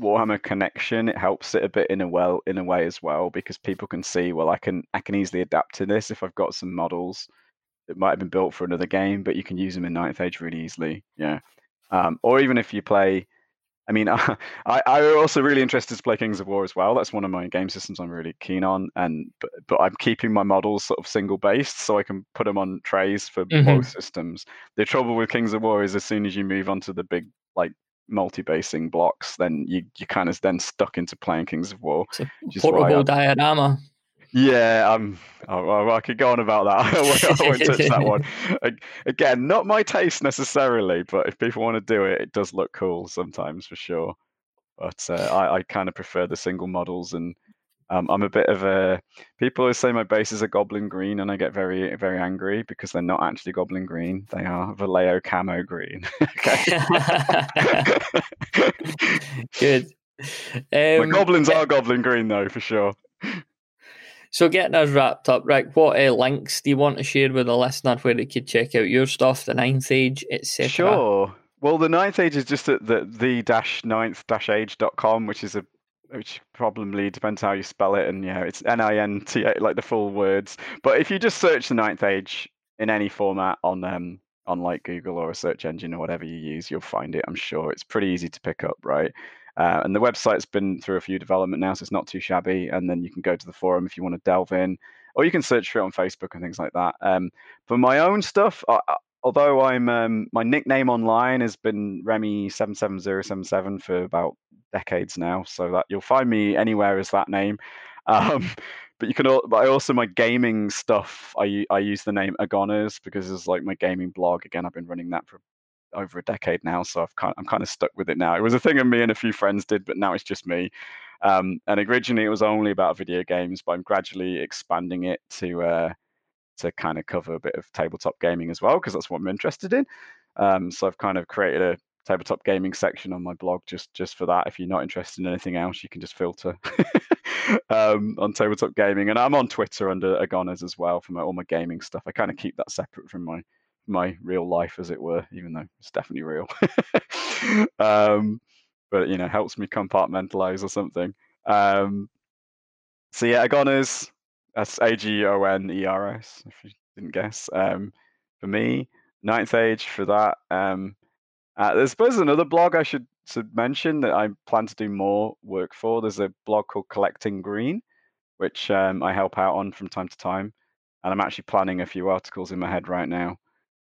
Speaker 2: Warhammer connection, it helps it a bit in a well in a way as well because people can see well I can I can easily adapt to this if I've got some models that might have been built for another game, but you can use them in Ninth Age really easily. Yeah, um, or even if you play. I mean, I I'm also really interested to play Kings of War as well. That's one of my game systems I'm really keen on, and but, but I'm keeping my models sort of single based so I can put them on trays for
Speaker 1: Mhm.
Speaker 2: both systems. The trouble with Kings of War is as soon as you move onto the big like multi-basing blocks, then you you kind of then stuck into playing Kings of War.
Speaker 1: It's a
Speaker 2: Which is why
Speaker 1: portable diorama.
Speaker 2: Yeah, um, oh, well, I could go on about that. I won't, I won't touch that one. Again, not my taste necessarily, but if people want to do it, it does look cool sometimes for sure. But uh, I, I kind of prefer the single models, and um, I'm a bit of a. People always say my base is a goblin green, and I get very, very angry because they're not actually goblin green. They are Vallejo camo green. okay.
Speaker 1: Good.
Speaker 2: my
Speaker 1: Um,
Speaker 2: goblins are goblin green though, for sure.
Speaker 1: So getting us wrapped up, right? What uh, links do you want to share with the listener where they could check out your stuff, the Ninth Age, etc.?
Speaker 2: Sure. Well, the ninth age is just at the the dash ninth dash age.com, which is a which probably depends how you spell it, and yeah, it's N I N T A, like the full words. But if you just search the ninth age in any format on um on like Google or a search engine or whatever you use, you'll find it. I'm sure it's pretty easy to pick up, right? Uh, and the website's been through a few development now, so it's not too shabby. And then you can go to the forum if you want to delve in, or you can search for it on Facebook and things like that. Um, for my own stuff, I, although I'm um, my nickname online has been Remy seven seven zero seven seven for about decades now, so that you'll find me anywhere as that name. Um, but you can, but I also my gaming stuff. I I use the name Agoners because it's like my gaming blog. Again, I've been running that for over a decade now, so I've kind I'm kind of stuck with it now. It was a thing of me and a few friends did, but now it's just me. Um, and originally it was only about video games, but I'm gradually expanding it to uh, to kind of cover a bit of tabletop gaming as well because that's what I'm interested in. Um, so I've kind of created a tabletop gaming section on my blog just just for that. If you're not interested in anything else, you can just filter um, on tabletop gaming. And I'm on Twitter under Agoners as well for my, all my gaming stuff. I kind of keep that separate from my my real life, as it were, even though it's definitely real. um, but you know, helps me compartmentalize or something. Um, so yeah, Agoners. That's A G O N E R S. If you didn't guess, um, for me, Ninth Age for that. Um, uh, there's suppose another blog I should should mention that I plan to do more work for. There's a blog called Collecting Green, which um, I help out on from time to time, and I'm actually planning a few articles in my head right now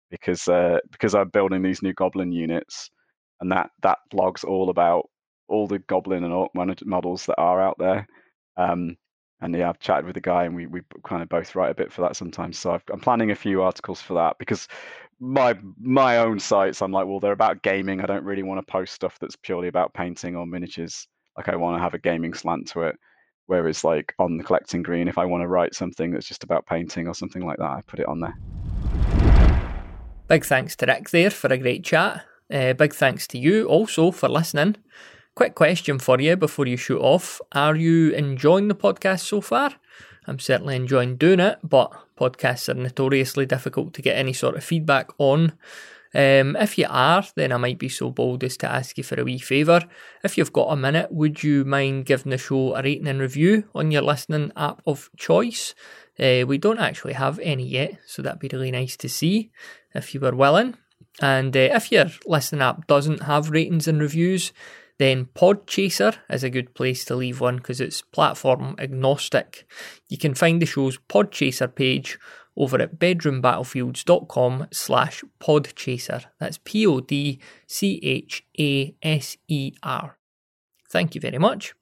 Speaker 2: because uh, because I'm building these new Goblin units, and that that blog's all about all the Goblin and Orc models that are out there. Um, and yeah, I've chatted with the guy, and we we kind of both write a bit for that sometimes. So I've, I'm planning a few articles for that because my my own sites, I'm like, well, they're about gaming. I don't really want to post stuff that's purely about painting or miniatures. Like I want to have a gaming slant to it. Whereas like on the collecting green, if I want to write something that's just about painting or something like that, I put it on there.
Speaker 1: Big thanks to Rick there for a great chat. Uh, big thanks to you also for listening. Quick question for you before you shoot off. Are you enjoying the podcast so far? I'm certainly enjoying doing it, but podcasts are notoriously difficult to get any sort of feedback on. Um, if you are, then I might be so bold as to ask you for a wee favour. If you've got a minute, would you mind giving the show a rating and review on your listening app of choice? Uh, we don't actually have any yet, so that'd be really nice to see if you were willing. And uh, if your listening app doesn't have ratings and reviews, then Podchaser is a good place to leave one because it's platform agnostic. You can find the show's Podchaser page over at bedroombattlefields.com slash podchaser. That's P-O-D-C-H-A-S-E-R. Thank you very much.